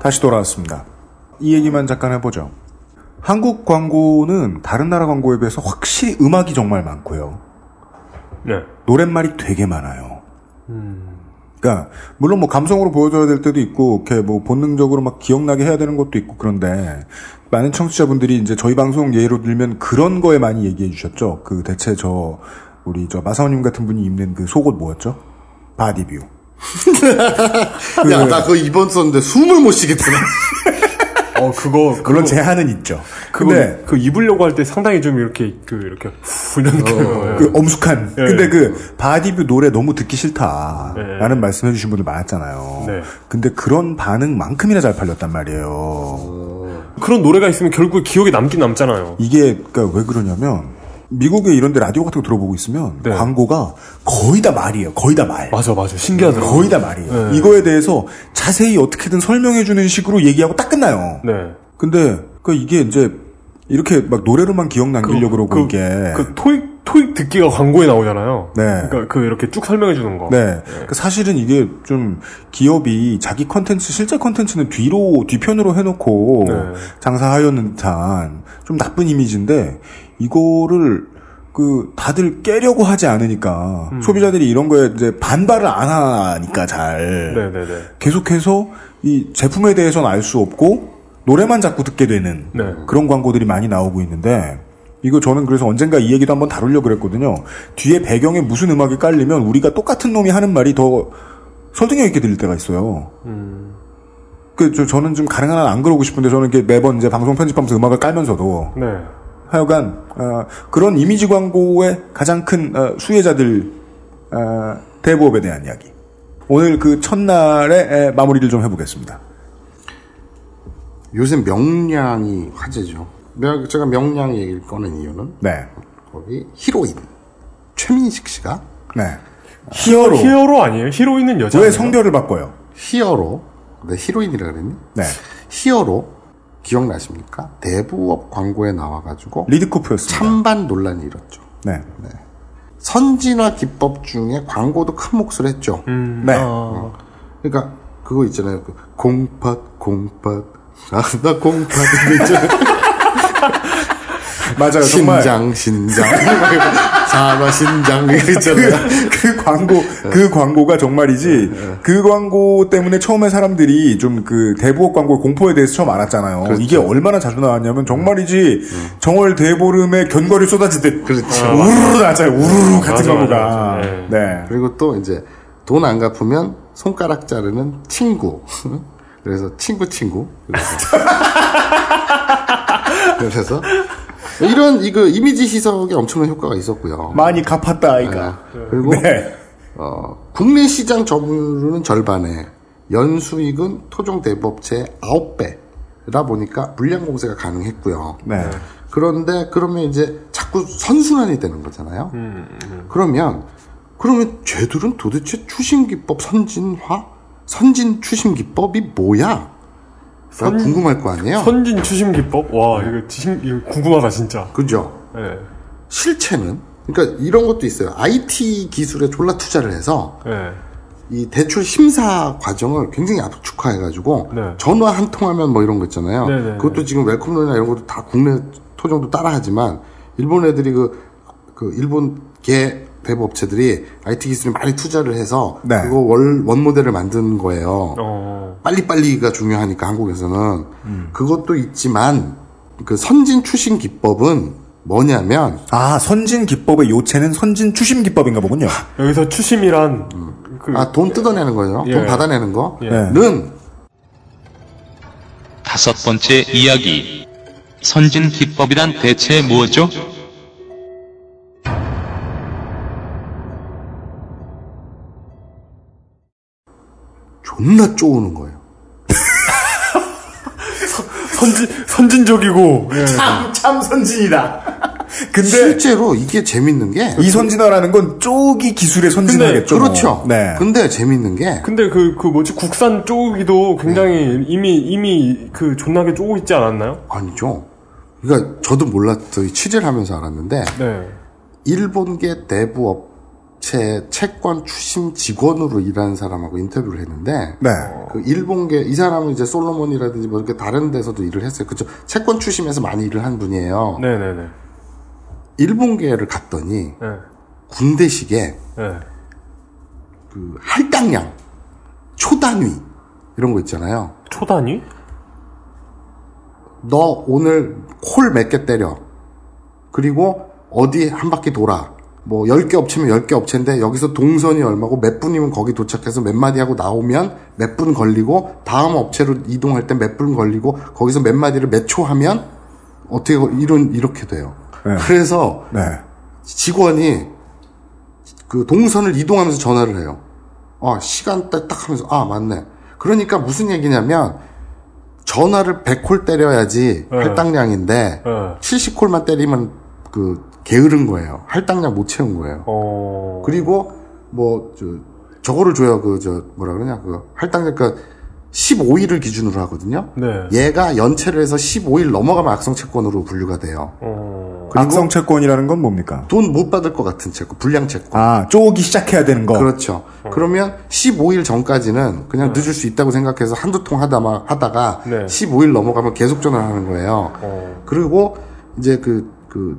다시 돌아왔습니다. 이 얘기만 잠깐 해보죠. 한국 광고는 다른 나라 광고에 비해서 확실히 음악이 정말 많고요. 네. 노랫말이 되게 많아요. 그러니까 물론 뭐 감성으로 보여줘야 될 때도 있고 이렇게 뭐 본능적으로 막 기억나게 해야 되는 것도 있고 그런데 많은 청취자분들이 이제 저희 방송 예로 들면 그런 거에 많이 얘기해 주셨죠. 그 대체 저 우리 저 마사오님 같은 분이 입는 그 속옷 뭐였죠? 바디뷰. 야, 나 그거 입어 봤는데 숨을 못 쉬겠더라. 어 그거 그런 제한은 있죠. 그거 근데 그 입으려고 할 때 상당히 좀 이렇게 그 이렇게 후 이런 느낌. 그 엄숙한. 예. 근데 그 바디뷰 노래 너무 듣기 싫다라는 말씀해 주신 분들 많았잖아요. 네. 근데 그런 반응만큼이나 잘 팔렸단 말이에요. 그런 노래가 있으면 결국 기억에 남긴 남잖아요. 이게 그러니까 왜 그러냐면 미국에 이런 데 라디오 같은 거 들어보고 있으면 네. 광고가 거의 다 말이에요. 거의 다 말. 맞아 맞아 신기하더라고. 거의 다 말이에요. 네. 이거에 대해서 자세히 어떻게든 설명해 주는 식으로 얘기하고 딱 끝나요. 네. 근데 그 이게 이제 이렇게 막 노래로만 기억 남기려고 그러고 그, 이게 그 토익 토익 듣기가 광고에 나오잖아요. 네. 그러니까 그 이렇게 쭉 설명해 주는 거. 네. 그 사실은 이게 좀 기업이 자기 컨텐츠, 실제 컨텐츠는 뒤로, 뒤편으로 해놓고 네. 장사하려는 듯한 좀 나쁜 이미지인데 이거를 그 다들 깨려고 하지 않으니까 음. 소비자들이 이런 거에 이제 반발을 안 하니까 잘 네네네. 계속해서 이 제품에 대해서는 알 수 없고 노래만 자꾸 듣게 되는 네. 그런 광고들이 많이 나오고 있는데 이거 저는 그래서 언젠가 이 얘기도 한번 다루려고 그랬거든요. 뒤에 배경에 무슨 음악이 깔리면 우리가 똑같은 놈이 하는 말이 더 설득력 있게 들릴 때가 있어요. 음. 그, 저, 저는 좀 가능한 한 안 그러고 싶은데 저는 이렇게 매번 이제 방송 편집하면서 음악을 깔면서도 네. 하여간, 어, 그런 이미지 광고의 가장 큰 어, 수혜자들, 어, 대부업에 대한 이야기. 오늘 그 첫날에 에, 마무리를 좀 해보겠습니다. 요새 명량이 화제죠. 명- 제가 명량 얘기를 꺼낸 이유는 네. 거기 히로인 최민식 씨가 네. 히어로. 히어로 아니에요? 히로인은 여자. 왜 성별을 바꿔요? 히어로 내 히로인이라 그랬니? 네. 히어로 기억나십니까? 대부업 광고에 나와가지고 리드코프였습니다. 찬반 논란이 일었죠. 네. 선진화 기법 중에 광고도 큰 몫을 했죠. 음. 네. 어. 그러니까 그거 있잖아요. 그 공팟 공팟 아나 공팟 이거 있잖아요. [laughs] 맞아요. 정말. 신장 [laughs] 신장 산화 신장 이거 있잖아요. 그, 그 광고, 그 광고가 정말이지, 그 광고 때문에 처음에 사람들이 좀 그 대부업 광고 공포에 대해서 처음 알았잖아요. 이게 얼마나 자주 나왔냐면 정말이지, 정월 대보름에 견과류 쏟아지듯. 그렇죠. 우르르 나잖아요. 우르르 같은 맞아, 광고가. 맞아, 맞아. 네. 네. 그리고 또 이제 돈 안 갚으면 손가락 자르는 친구. [laughs] 그래서 친구 친구. 그래서, [laughs] 그래서 이런 이거 이미지 희석에 엄청난 효과가 있었고요. 많이 갚았다, 아이가. 그리고 네. 어, 국내 시장 점유율은 절반에 연수익은 토종 대부업체 9배라 보니까 물량 공세가 가능했고요. 네. 그런데 그러면 이제 자꾸 선순환이 되는 거잖아요. 음, 그러면 그러면 쟤들은 도대체 추심 기법 선진화 선진 추심 기법이 뭐야? 라 궁금할 거 아니에요. 선진 추심 기법? 와, 이거, 진- 이거 궁금하다, 진짜. 그죠? 네. 실체는 그러니까 이런 것도 있어요. IT 기술에 졸라 투자를 해서 네. 이 대출 심사 과정을 굉장히 압축화해가지고 네. 전화 한 통하면 뭐 이런 거 있잖아요. 네, 네, 그것도 지금 웰컴론이나 이런 것도 다 국내 토종도 따라하지만 일본 애들이 그, 그 일본 개 대부 업체들이 IT 기술에 많이 투자를 해서 네. 그거 월, 원 모델을 만든 거예요. 어. 빨리빨리가 중요하니까 한국에서는 음. 그것도 있지만 그 선진 추신 기법은 뭐냐면 아, 선진 기법의 요체는 선진 추심 기법인가 보군요. 여기서 추심이란, 그, 아돈 뜯어내는 거죠. 예. 돈 받아내는 거는 예. 다섯 번째 이야기. 선진 기법이란 대체 뭐죠? 존나 쪼우는 거예요. [laughs] 선진, 선진적이고, 예. 참, 참 선진이다. 근데 실제로 이게 재밌는 게 이 선진화라는 건 쪼기 기술의 선진화겠죠. 뭐. 그렇죠. 네. 근데 재밌는 게 근데 그, 그 뭐지, 국산 쪼기도 굉장히 이미, 이미 그 존나게 쪼고 있지 않았나요? 아니죠. 그러니까 저도 몰랐어요. 취재를 하면서 알았는데 네. 일본계 대부업체 채권 추심 직원으로 일하는 사람하고 인터뷰를 했는데 네. 그 일본계 이 사람은 이제 솔로몬이라든지 뭐 이렇게 다른 데서도 일을 했어요. 그죠? 채권 추심에서 많이 일을 한 분이에요. 네 네 네. 일본계를 갔더니 네. 군대식에 네. 그 할당량, 초단위 이런 거 있잖아요. 초단위? 너 오늘 콜 몇 개 때려. 그리고 어디 한 바퀴 돌아. 뭐 10개 업체면 10개 업체인데 여기서 동선이 얼마고 몇 분이면 거기 도착해서 몇 마디 하고 나오면 몇 분 걸리고 다음 업체로 이동할 때 몇 분 걸리고 거기서 몇 마디를 몇 초 하면 어떻게 걸- 이런 이렇게 돼요. 네. 그래서 네. 직원이 그 동선을 이동하면서 전화를 해요. 아, 시간대 딱 하면서, 아, 맞네. 그러니까 무슨 얘기냐면, 전화를 100콜 때려야지 네. 할당량인데, 네. 70콜만 때리면 그, 게으른 거예요. 할당량 못 채운 거예요. 어. 그리고, 뭐, 저, 저거를 줘요. 그, 저, 뭐라 그러냐. 그, 할당량, 그, 15일을 기준으로 하거든요. 네. 얘가 연체를 해서 15일 넘어가면 악성 채권으로 분류가 돼요. 어. 악성 채권이라는 건 뭡니까? 돈 못 받을 것 같은 채권, 불량 채권. 아, 쪼기 시작해야 되는 거. 그렇죠. 그러면 15일 전까지는 그냥 늦을 수 있다고 생각해서 한두 통 하다, 하다가 네. 15일 넘어가면 계속 전화를 하는 거예요. 어. 그리고 이제 그, 그,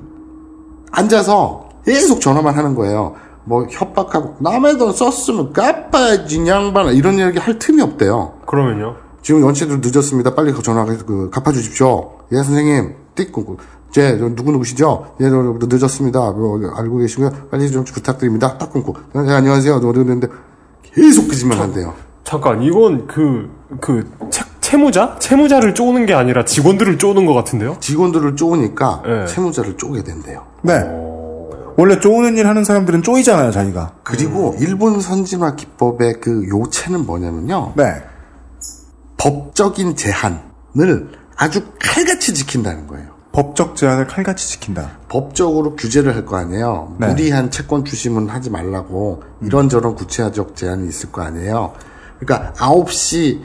앉아서 계속 전화만 하는 거예요. 뭐 협박하고, 남의 돈 썼으면 갚아야지, 양반아. 이런 얘기 할 틈이 없대요. 그러면요? 지금 연체도 늦었습니다. 빨리 그 전화, 그, 갚아주십시오. 예, 선생님. 띡, 제, 저 누구 누구시죠? 예, 늦었습니다. 뭐, 알고 계시고요. 빨리 좀 부탁드립니다. 딱 끊고. 네, 안녕하세요. 그러는데 계속 그 짓만 한대요. 잠깐, 이건 그, 그, 채, 채무자? 채무자를 쪼는 게 아니라 직원들을 쪼는 것 같은데요? 직원들을 쪼으니까 네. 채무자를 쪼게 된대요. 네. 원래 쪼는 일 하는 사람들은 쪼이잖아요, 자기가. 그리고 일본 선진화 기법의 그 요체는 뭐냐면요. 네. 법적인 제한을 아주 칼같이 지킨다는 거예요. 법적 제한을 칼같이 지킨다. 법적으로 규제를 할 거 아니에요. 네. 무리한 채권 추심은 하지 말라고 이런저런 구체적 제한이 있을 거 아니에요. 그러니까 9시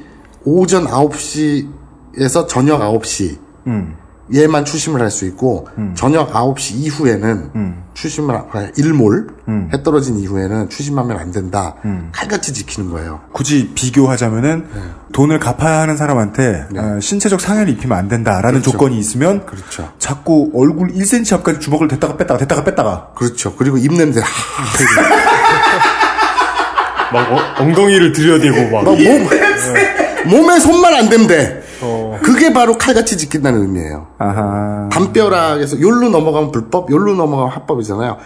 오전 9시에서 저녁 9시 음. 얘만 추심을 할 수 있고 저녁 9시 이후에는 음. 추심을 아, 일몰 음. 해 떨어진 이후에는 추심하면 안 된다. 음. 칼같이 지키는 거예요. 굳이 비교하자면은 돈을 갚아야 하는 사람한테 네. 어, 신체적 상해를 입히면 안 된다라는 그렇죠. 조건이 있으면 그렇죠. 자꾸 얼굴 1cm 앞까지 주먹을 댔다가 뺐다가 댔다가 뺐다가 그렇죠. 그리고 입 냄새 하, [laughs] 막 어, 엉덩이를 들여대고 막. 막 몸, 몸에 손만 안 댐대. 어. 그게 바로 칼같이 지킨다는 의미예요. 아하 담벼락에서 요로 넘어가면 불법, 요로 넘어가면 합법이잖아요.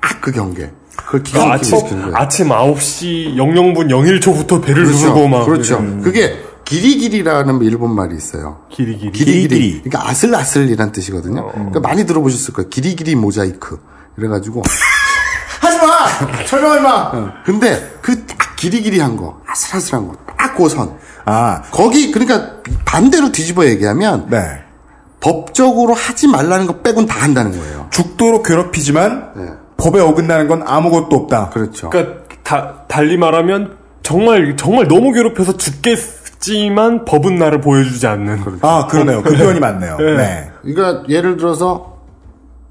딱그 경계. 그걸 기가 그 막히게 아침, 거예요. 아침 9시 00분 0일초부터 배를 그렇죠. 누르고 막. 그렇죠. 이런. 그게 기리기리라는 일본 말이 있어요. 기리기리. 기리기리. 기리기리. 그러니까 아슬아슬이란 뜻이거든요. 그러니까 많이 들어보셨을 거예요. 기리기리 모자이크. 그래가지고 [laughs] 하지 마. 설명하지 마. 근데 그 딱 기리기리한 거, 아슬아슬한 거, 딱 고선. 아 거기 그러니까 반대로 뒤집어 얘기하면 네. 법적으로 하지 말라는 거 빼곤 다 한다는 거예요. 죽도록 괴롭히지만 네. 법에 어긋나는 건 아무것도 없다. 그렇죠. 그러니까 다, 달리 말하면 정말 정말 너무 괴롭혀서 죽겠지만 법은 나를 보여주지 않는. 아 그러네요. 그 [laughs] 표현이 맞네요. 네. 네. 그러니까 예를 들어서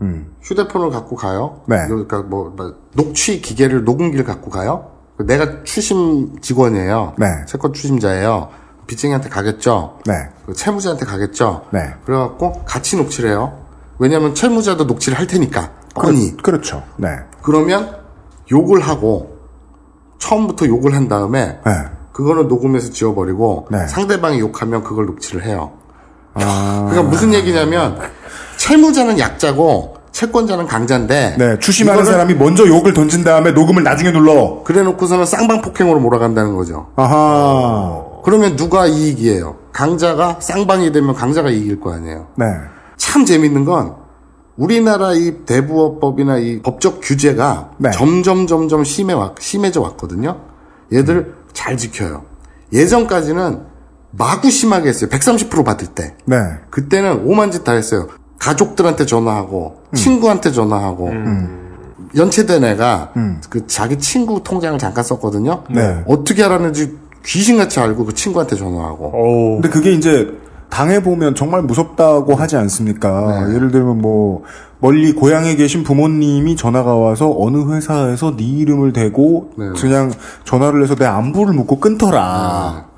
음. 휴대폰을 갖고 가요. 네. 그러니까 뭐, 뭐 녹취 기계를 녹음기를 갖고 가요. 내가 추심 직원이에요. 네. 채권 추심자예요. 빚쟁이한테 가겠죠. 네. 그 채무자한테 가겠죠. 네. 그래갖고 같이 녹취를 해요. 왜냐하면 채무자도 녹취를 할 테니까 뻔히. 그, 그렇죠. 네. 그러면 욕을 하고 처음부터 욕을 한 다음에 네. 그거는 녹음해서 지워버리고 네. 상대방이 욕하면 그걸 녹취를 해요. 아. 그러니까 무슨 얘기냐면 채무자는 약자고 채권자는 강자인데 네. 추심하는 이거를 사람이 먼저 욕을 던진 다음에 녹음을 나중에 눌러. 그래 놓고서는 쌍방 폭행으로 몰아간다는 거죠. 아하. 그러면 누가 이익이에요? 강자가 쌍방이 되면 강자가 이길 거 아니에요. 네. 참 재밌는 건 우리나라 이 대부업법이나 이 법적 규제가 네. 점점 점점 심해 왔, 심해져 왔거든요. 얘들 잘 지켜요. 예전까지는 마구 심하게 했어요. 130% 받을 때. 네. 그때는 오만 짓 다 했어요. 가족들한테 전화하고 친구한테 전화하고 연체된 애가 그 자기 친구 통장을 잠깐 썼거든요. 네. 어떻게 알았는지 귀신같이 알고 그 친구한테 전화하고. 근데 그게 이제 당해보면 정말 무섭다고 하지 않습니까? 네. 예를 들면 뭐, 멀리 고향에 계신 부모님이 전화가 와서 어느 회사에서 네 이름을 대고 네. 그냥 전화를 해서 내 안부를 묻고 끊더라. 네.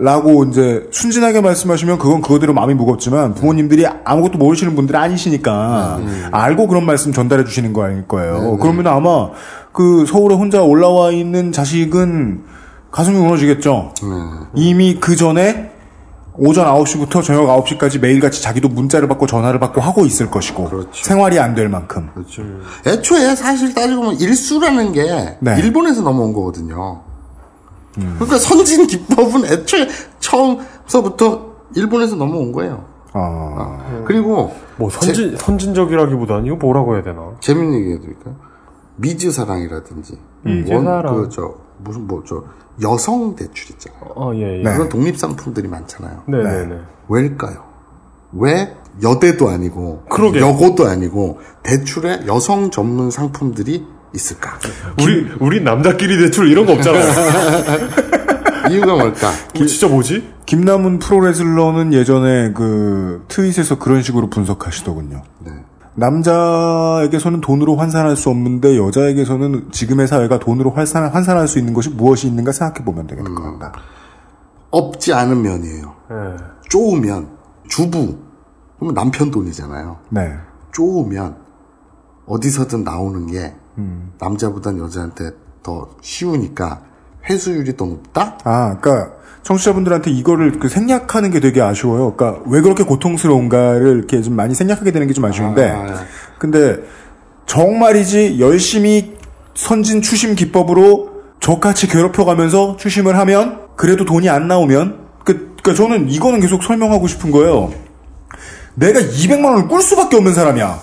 라고 이제 순진하게 말씀하시면 그건 그거대로 마음이 무겁지만 부모님들이 아무것도 모르시는 분들이 아니시니까 알고 그런 말씀 전달해 주시는 거 아닐 거예요. 그러면 아마 그 서울에 혼자 올라와 있는 자식은 가슴이 무너지겠죠. 이미 그 전에 오전 9시부터 저녁 9시까지 매일같이 자기도 문자를 받고 전화를 받고 하고 있을 것이고 생활이 안 될 만큼 그렇죠. 애초에 사실 따지고 보면 일수라는 게 네. 일본에서 넘어온 거거든요. 그러니까 선진 기법은 애초에 처음서부터 일본에서 넘어온 거예요. 아. 그리고 뭐 선진 선진적이라기보다는 이거 뭐라고 해야 되나? 재밌는 얘기 해드릴까요? 미즈 사랑이라든지 미즈 원- 사랑. 그, 저, 무슨 뭐 저 여성 대출 있잖아요. 어, 예, 예. 그런 독립 상품들이 많잖아요. 네, 네, 네. 왜일까요? 왜 여대도 아니고 그러게. 여고도 아니고 대출에 여성 전문 상품들이 있을까? 우리 우리 남자끼리 대출 이런 거 없잖아요. [laughs] 이유가 뭘까? 우리 진짜 뭐지? 김남훈 프로레슬러는 예전에 그 트윗에서 그런 식으로 분석하시더군요. 네. 남자에게서는 돈으로 환산할 수 없는데 여자에게서는 지금의 사회가 돈으로 환산, 환산할 수 있는 것이 무엇이 있는가 생각해 보면 것 같다. 없지 않은 면이에요. 예. 쪼으면 주부 그러면 남편 돈이잖아요. 네. 쪼으면 어디서든 나오는 게 음. 남자보단 여자한테 더 쉬우니까 회수율이 더 높다? 아, 그러니까 청취자분들한테 이거를 그 생략하는 게 되게 아쉬워요. 그러니까 왜 그렇게 고통스러운가를 이렇게 좀 많이 생략하게 되는 게 좀 아쉬운데, 아, 예. 근데 정말이지 열심히 선진 추심 기법으로 저같이 괴롭혀가면서 추심을 하면 그래도 돈이 안 나오면 그, 그러니까 저는 이거는 계속 설명하고 싶은 거예요. 내가 200만 원을 꿀 수밖에 없는 사람이야.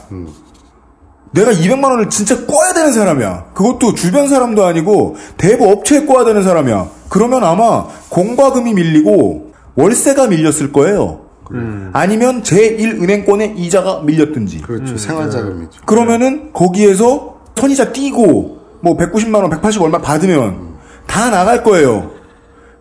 내가 200만 원을 진짜 꿔야 되는 사람이야. 그것도 주변 사람도 아니고 대부 업체에 꿔야 되는 사람이야. 그러면 아마 공과금이 밀리고 월세가 밀렸을 거예요. 아니면 제1은행권의 이자가 밀렸든지. 그렇죠. 생활자금이죠. 그러면은 거기에서 선이자 띄고 뭐 190만 원, 180 얼마 받으면 다 나갈 거예요.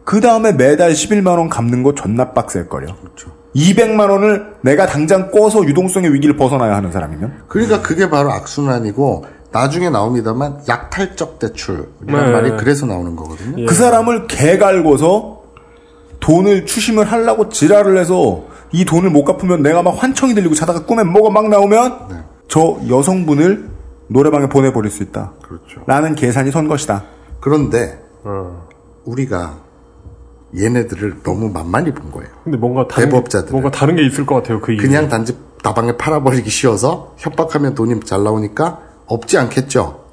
그 다음에 매달 11만 원 갚는 거 존나 빡셀 거요. 그렇죠. 200만 원을 내가 당장 꿔서 유동성의 위기를 벗어나야 하는 사람이면 그러니까 그게 바로 악순환이고 나중에 나옵니다만 약탈적 대출이라는 네. 말이 그래서 나오는 거거든요. 그 사람을 개갈궈서 돈을 추심을 하려고 지랄을 해서 이 돈을 못 갚으면 내가 막 환청이 들리고 자다가 꿈에 뭐가 막 나오면 저 여성분을 노래방에 보내버릴 수 있다. 그렇죠. 라는 계산이 선 것이다. 그런데 우리가 얘네들을 너무 만만히 본 거예요. 근데 뭔가 다른 대법자들. 게, 뭔가 다른 게 있을 것 같아요. 그 이유. 그냥 단지 다방에 팔아버리기 쉬워서 협박하면 돈이 잘 나오니까 없지 않겠죠.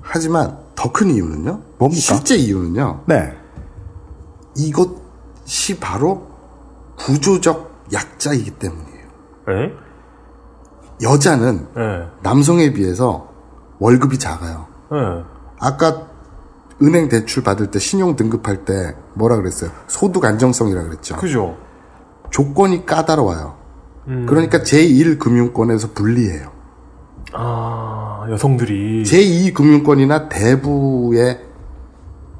하지만 더 큰 이유는요. 뭡니까? 실제 이유는요. 네. 이것이 바로 구조적 약자이기 때문이에요. 예? 여자는 예. 남성에 비해서 월급이 작아요. 예. 아까 은행 대출 받을 때 신용 등급할 때 뭐라 그랬어요? 소득 안정성이라 그랬죠. 그죠. 조건이 까다로워요. 음. 그러니까 제1금융권에서 불리해요. 아, 여성들이. 제2금융권이나 대부의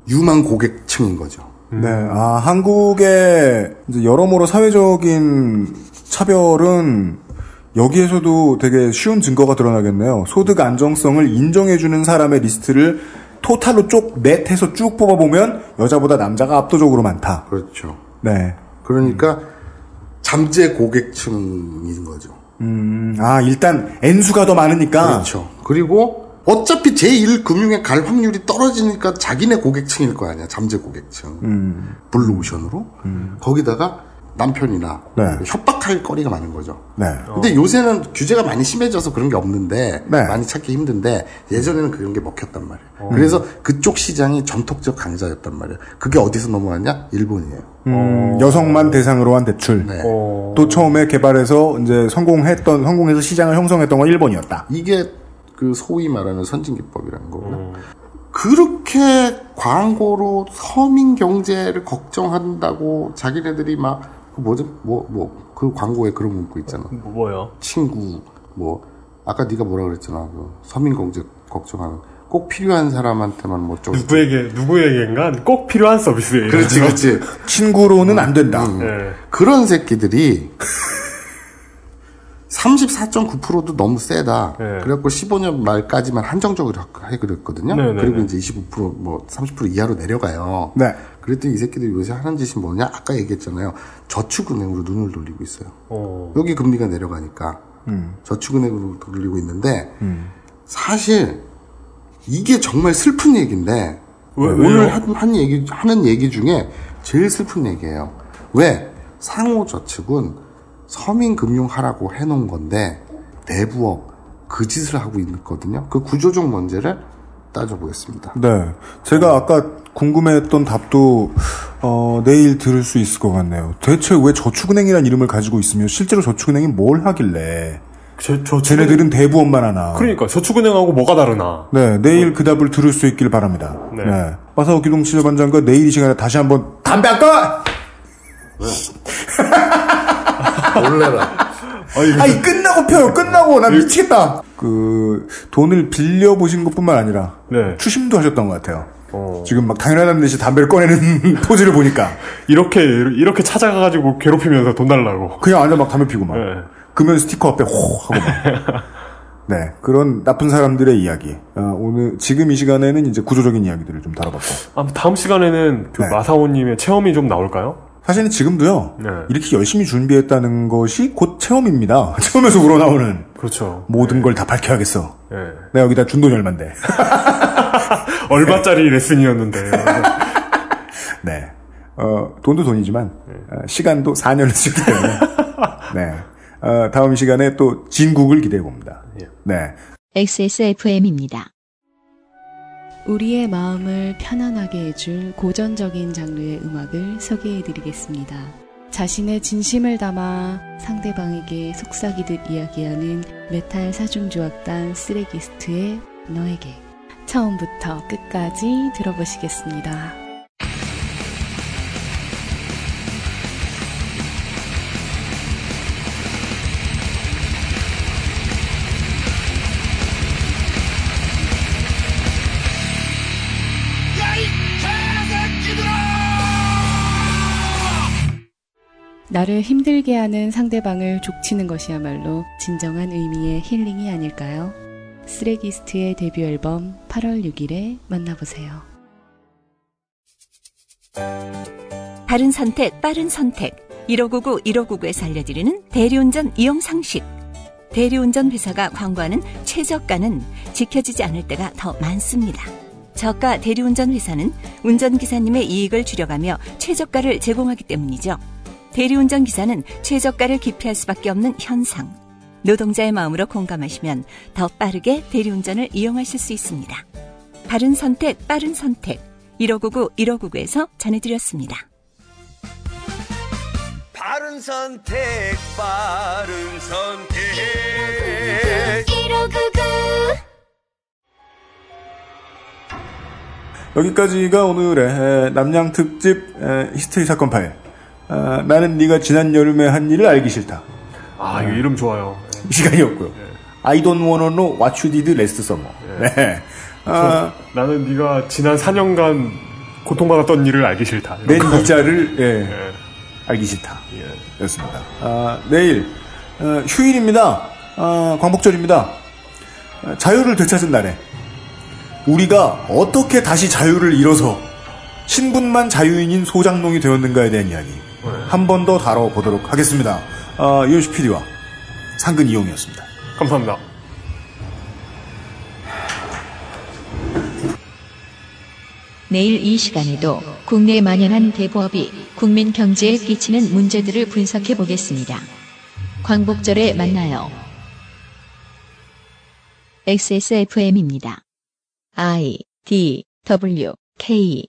유망 고객층인 거죠. 네, 아, 한국의 이제 여러모로 사회적인 차별은 여기에서도 되게 쉬운 증거가 드러나겠네요. 소득 안정성을 인정해주는 사람의 리스트를 토탈로 쭉 넷해서 쭉 뽑아보면 여자보다 남자가 압도적으로 많다. 그렇죠. 네. 그러니까 잠재 고객층인 거죠. 음, 아, 일단 N수가 더 많으니까. 그렇죠. 그리고 어차피 제1금융에 갈 확률이 떨어지니까 자기네 고객층일 거 아니야. 잠재 고객층. 음. 블루오션으로. 거기다가 남편이나 네. 협박할 거리가 많은 거죠. 네. 근데 요새는 규제가 많이 심해져서 그런 게 없는데 네. 많이 찾기 힘든데 예전에는 그런 게 먹혔단 말이에요. 그래서 그쪽 시장이 전통적 강자였단 말이에요. 그게 어디서 넘어왔냐? 일본이에요. 음, 여성만 대상으로 한 대출. 네. 또 처음에 개발해서 이제 성공했던, 성공해서 시장을 형성했던 건 일본이었다. 이게 그 소위 말하는 선진 기법이라는 거구나. 그렇게 광고로 서민 경제를 걱정한다고 자기네들이 막 그 뭐지? 뭐, 뭐, 그 광고에 그런 문구 있잖아. 뭐, 뭐요? 친구, 뭐, 아까 네가 뭐라 그랬잖아. 그 서민 공제 걱정하는. 꼭 필요한 사람한테만 뭐 좀. 누구에게, 누구에게인가 꼭 필요한 서비스예요. 그렇지, 그렇지. [laughs] 친구로는 안 된다. 음. 네. 그런 새끼들이 34.9%도 너무 세다. 네. 그래갖고 15년 말까지만 한정적으로 해 그랬거든요. 네, 네, 그리고 네. 이제 25%뭐 30% 이하로 내려가요. 네. 그랬더니 이 새끼들이 요새 하는 짓이 뭐냐? 아까 얘기했잖아요. 저축은행으로 눈을 돌리고 있어요. 어. 여기 금리가 내려가니까 음. 저축은행으로 돌리고 있는데 사실 이게 정말 슬픈 얘기인데 왜, 오늘 왜요? 한, 한 얘기 하는 얘기 중에 제일 슬픈 얘기예요. 왜 상호저축은 서민금융 하라고 해놓은 건데 내부업 그 짓을 하고 있거든요. 그 구조적 문제를 따져보겠습니다. 네. 제가 아까 궁금해했던 답도, 어, 내일 들을 수 있을 것 같네요. 대체 왜 저축은행이라는 이름을 가지고 있으며 실제로 저축은행이 뭘 하길래. 저, 저, 쟤네들은 대부업만 하나. 그러니까 저축은행하고 뭐가 다르나. 네, 내일 그 답을 들을 수 있길 바랍니다. 네. 네. 와서 기동 치료반장과 내일 이 시간에 다시 한번 담배 안 꺼! 놀래라. [laughs] 아니, 끝나고 펴요, 끝나고. 나 미치겠다. 그, 돈을 빌려 보신 것 뿐만 아니라, 네. 추심도 하셨던 것 같아요. 어. 지금 막 당연하다는 듯이 담배를 꺼내는 [laughs] 포즈를 보니까. 이렇게, 이렇게 찾아가가지고 괴롭히면서 돈 달라고. 그냥 앉아 막 담배 피고 막. 네. 금연 스티커 앞에 호 하고 막. [laughs] 네. 그런 나쁜 사람들의 이야기. 어, 오늘, 지금 이 시간에는 이제 구조적인 이야기들을 좀 다뤄봤고. 아, 다음 시간에는 그 네. 마사오님의 체험이 좀 나올까요? 사실은 지금도요. 네. 이렇게 열심히 준비했다는 것이 곧 체험입니다. [laughs] 체험에서 우러나오는 그렇죠. 모든 걸다 밝혀야겠어. 네. 내가 여기다 준 돈이 얼만데. 얼마짜리 레슨이었는데. [laughs] 네. 어, 돈도 돈이지만, 어, 시간도 4년을 쓰기 때문에. 네. 어, 다음 시간에 또 진국을 기대해 봅니다. 네. XSFM입니다. 우리의 마음을 편안하게 해줄 고전적인 장르의 음악을 소개해 드리겠습니다. 자신의 진심을 담아 상대방에게 속삭이듯 이야기하는 메탈 사중조악단 쓰레기스트의 너에게 처음부터 끝까지 들어보시겠습니다. 나를 힘들게 하는 상대방을 족치는 것이야말로 진정한 의미의 힐링이 아닐까요? 쓰레기스트의 데뷔 앨범 8월 6일에 만나보세요. 바른 선택, 빠른 선택. 1599, 1599에서 알려드리는 대리운전 이용 상식. 대리운전 회사가 광고하는 최저가는 지켜지지 않을 때가 더 많습니다. 저가 대리운전 회사는 운전기사님의 이익을 줄여가며 최저가를 제공하기 때문이죠. 대리운전 기사는 최저가를 기피할 수밖에 없는 현상. 노동자의 마음으로 공감하시면 더 빠르게 대리운전을 이용하실 수 있습니다. 바른 선택, 빠른 선택. 1599, 1599에서 전해드렸습니다. 바른 선택, 바른 선택. 1599 여기까지가 오늘의 에, 남양 특집 에, 히스테리 사건 파일. 아, 나는 네가 지난 여름에 한 일을 알기 싫다. 아, 이거 이름 좋아요. 이 [laughs] 시간이었고요. I don't wanna know what you did last summer. 네. 아, 저, 나는 네가 지난 4년간 고통받았던 일을 알기 싫다. 내 거. 문자를 [laughs] 예, 예. 알기 싫다. 예. 였습니다. 아, 내일 어, 휴일입니다. 아, 광복절입니다. 아, 자유를 되찾은 날에 우리가 어떻게 다시 자유를 잃어서 신분만 자유인인 소장농이 되었는가에 대한 이야기 한 번 더 다뤄보도록 하겠습니다. 아, PD와 상근 이용이었습니다. 감사합니다. 내일 이 시간에도 국내에 만연한 대부업이 국민 경제에 끼치는 문제들을 분석해 보겠습니다. 광복절에 만나요. XSFM입니다. I D W K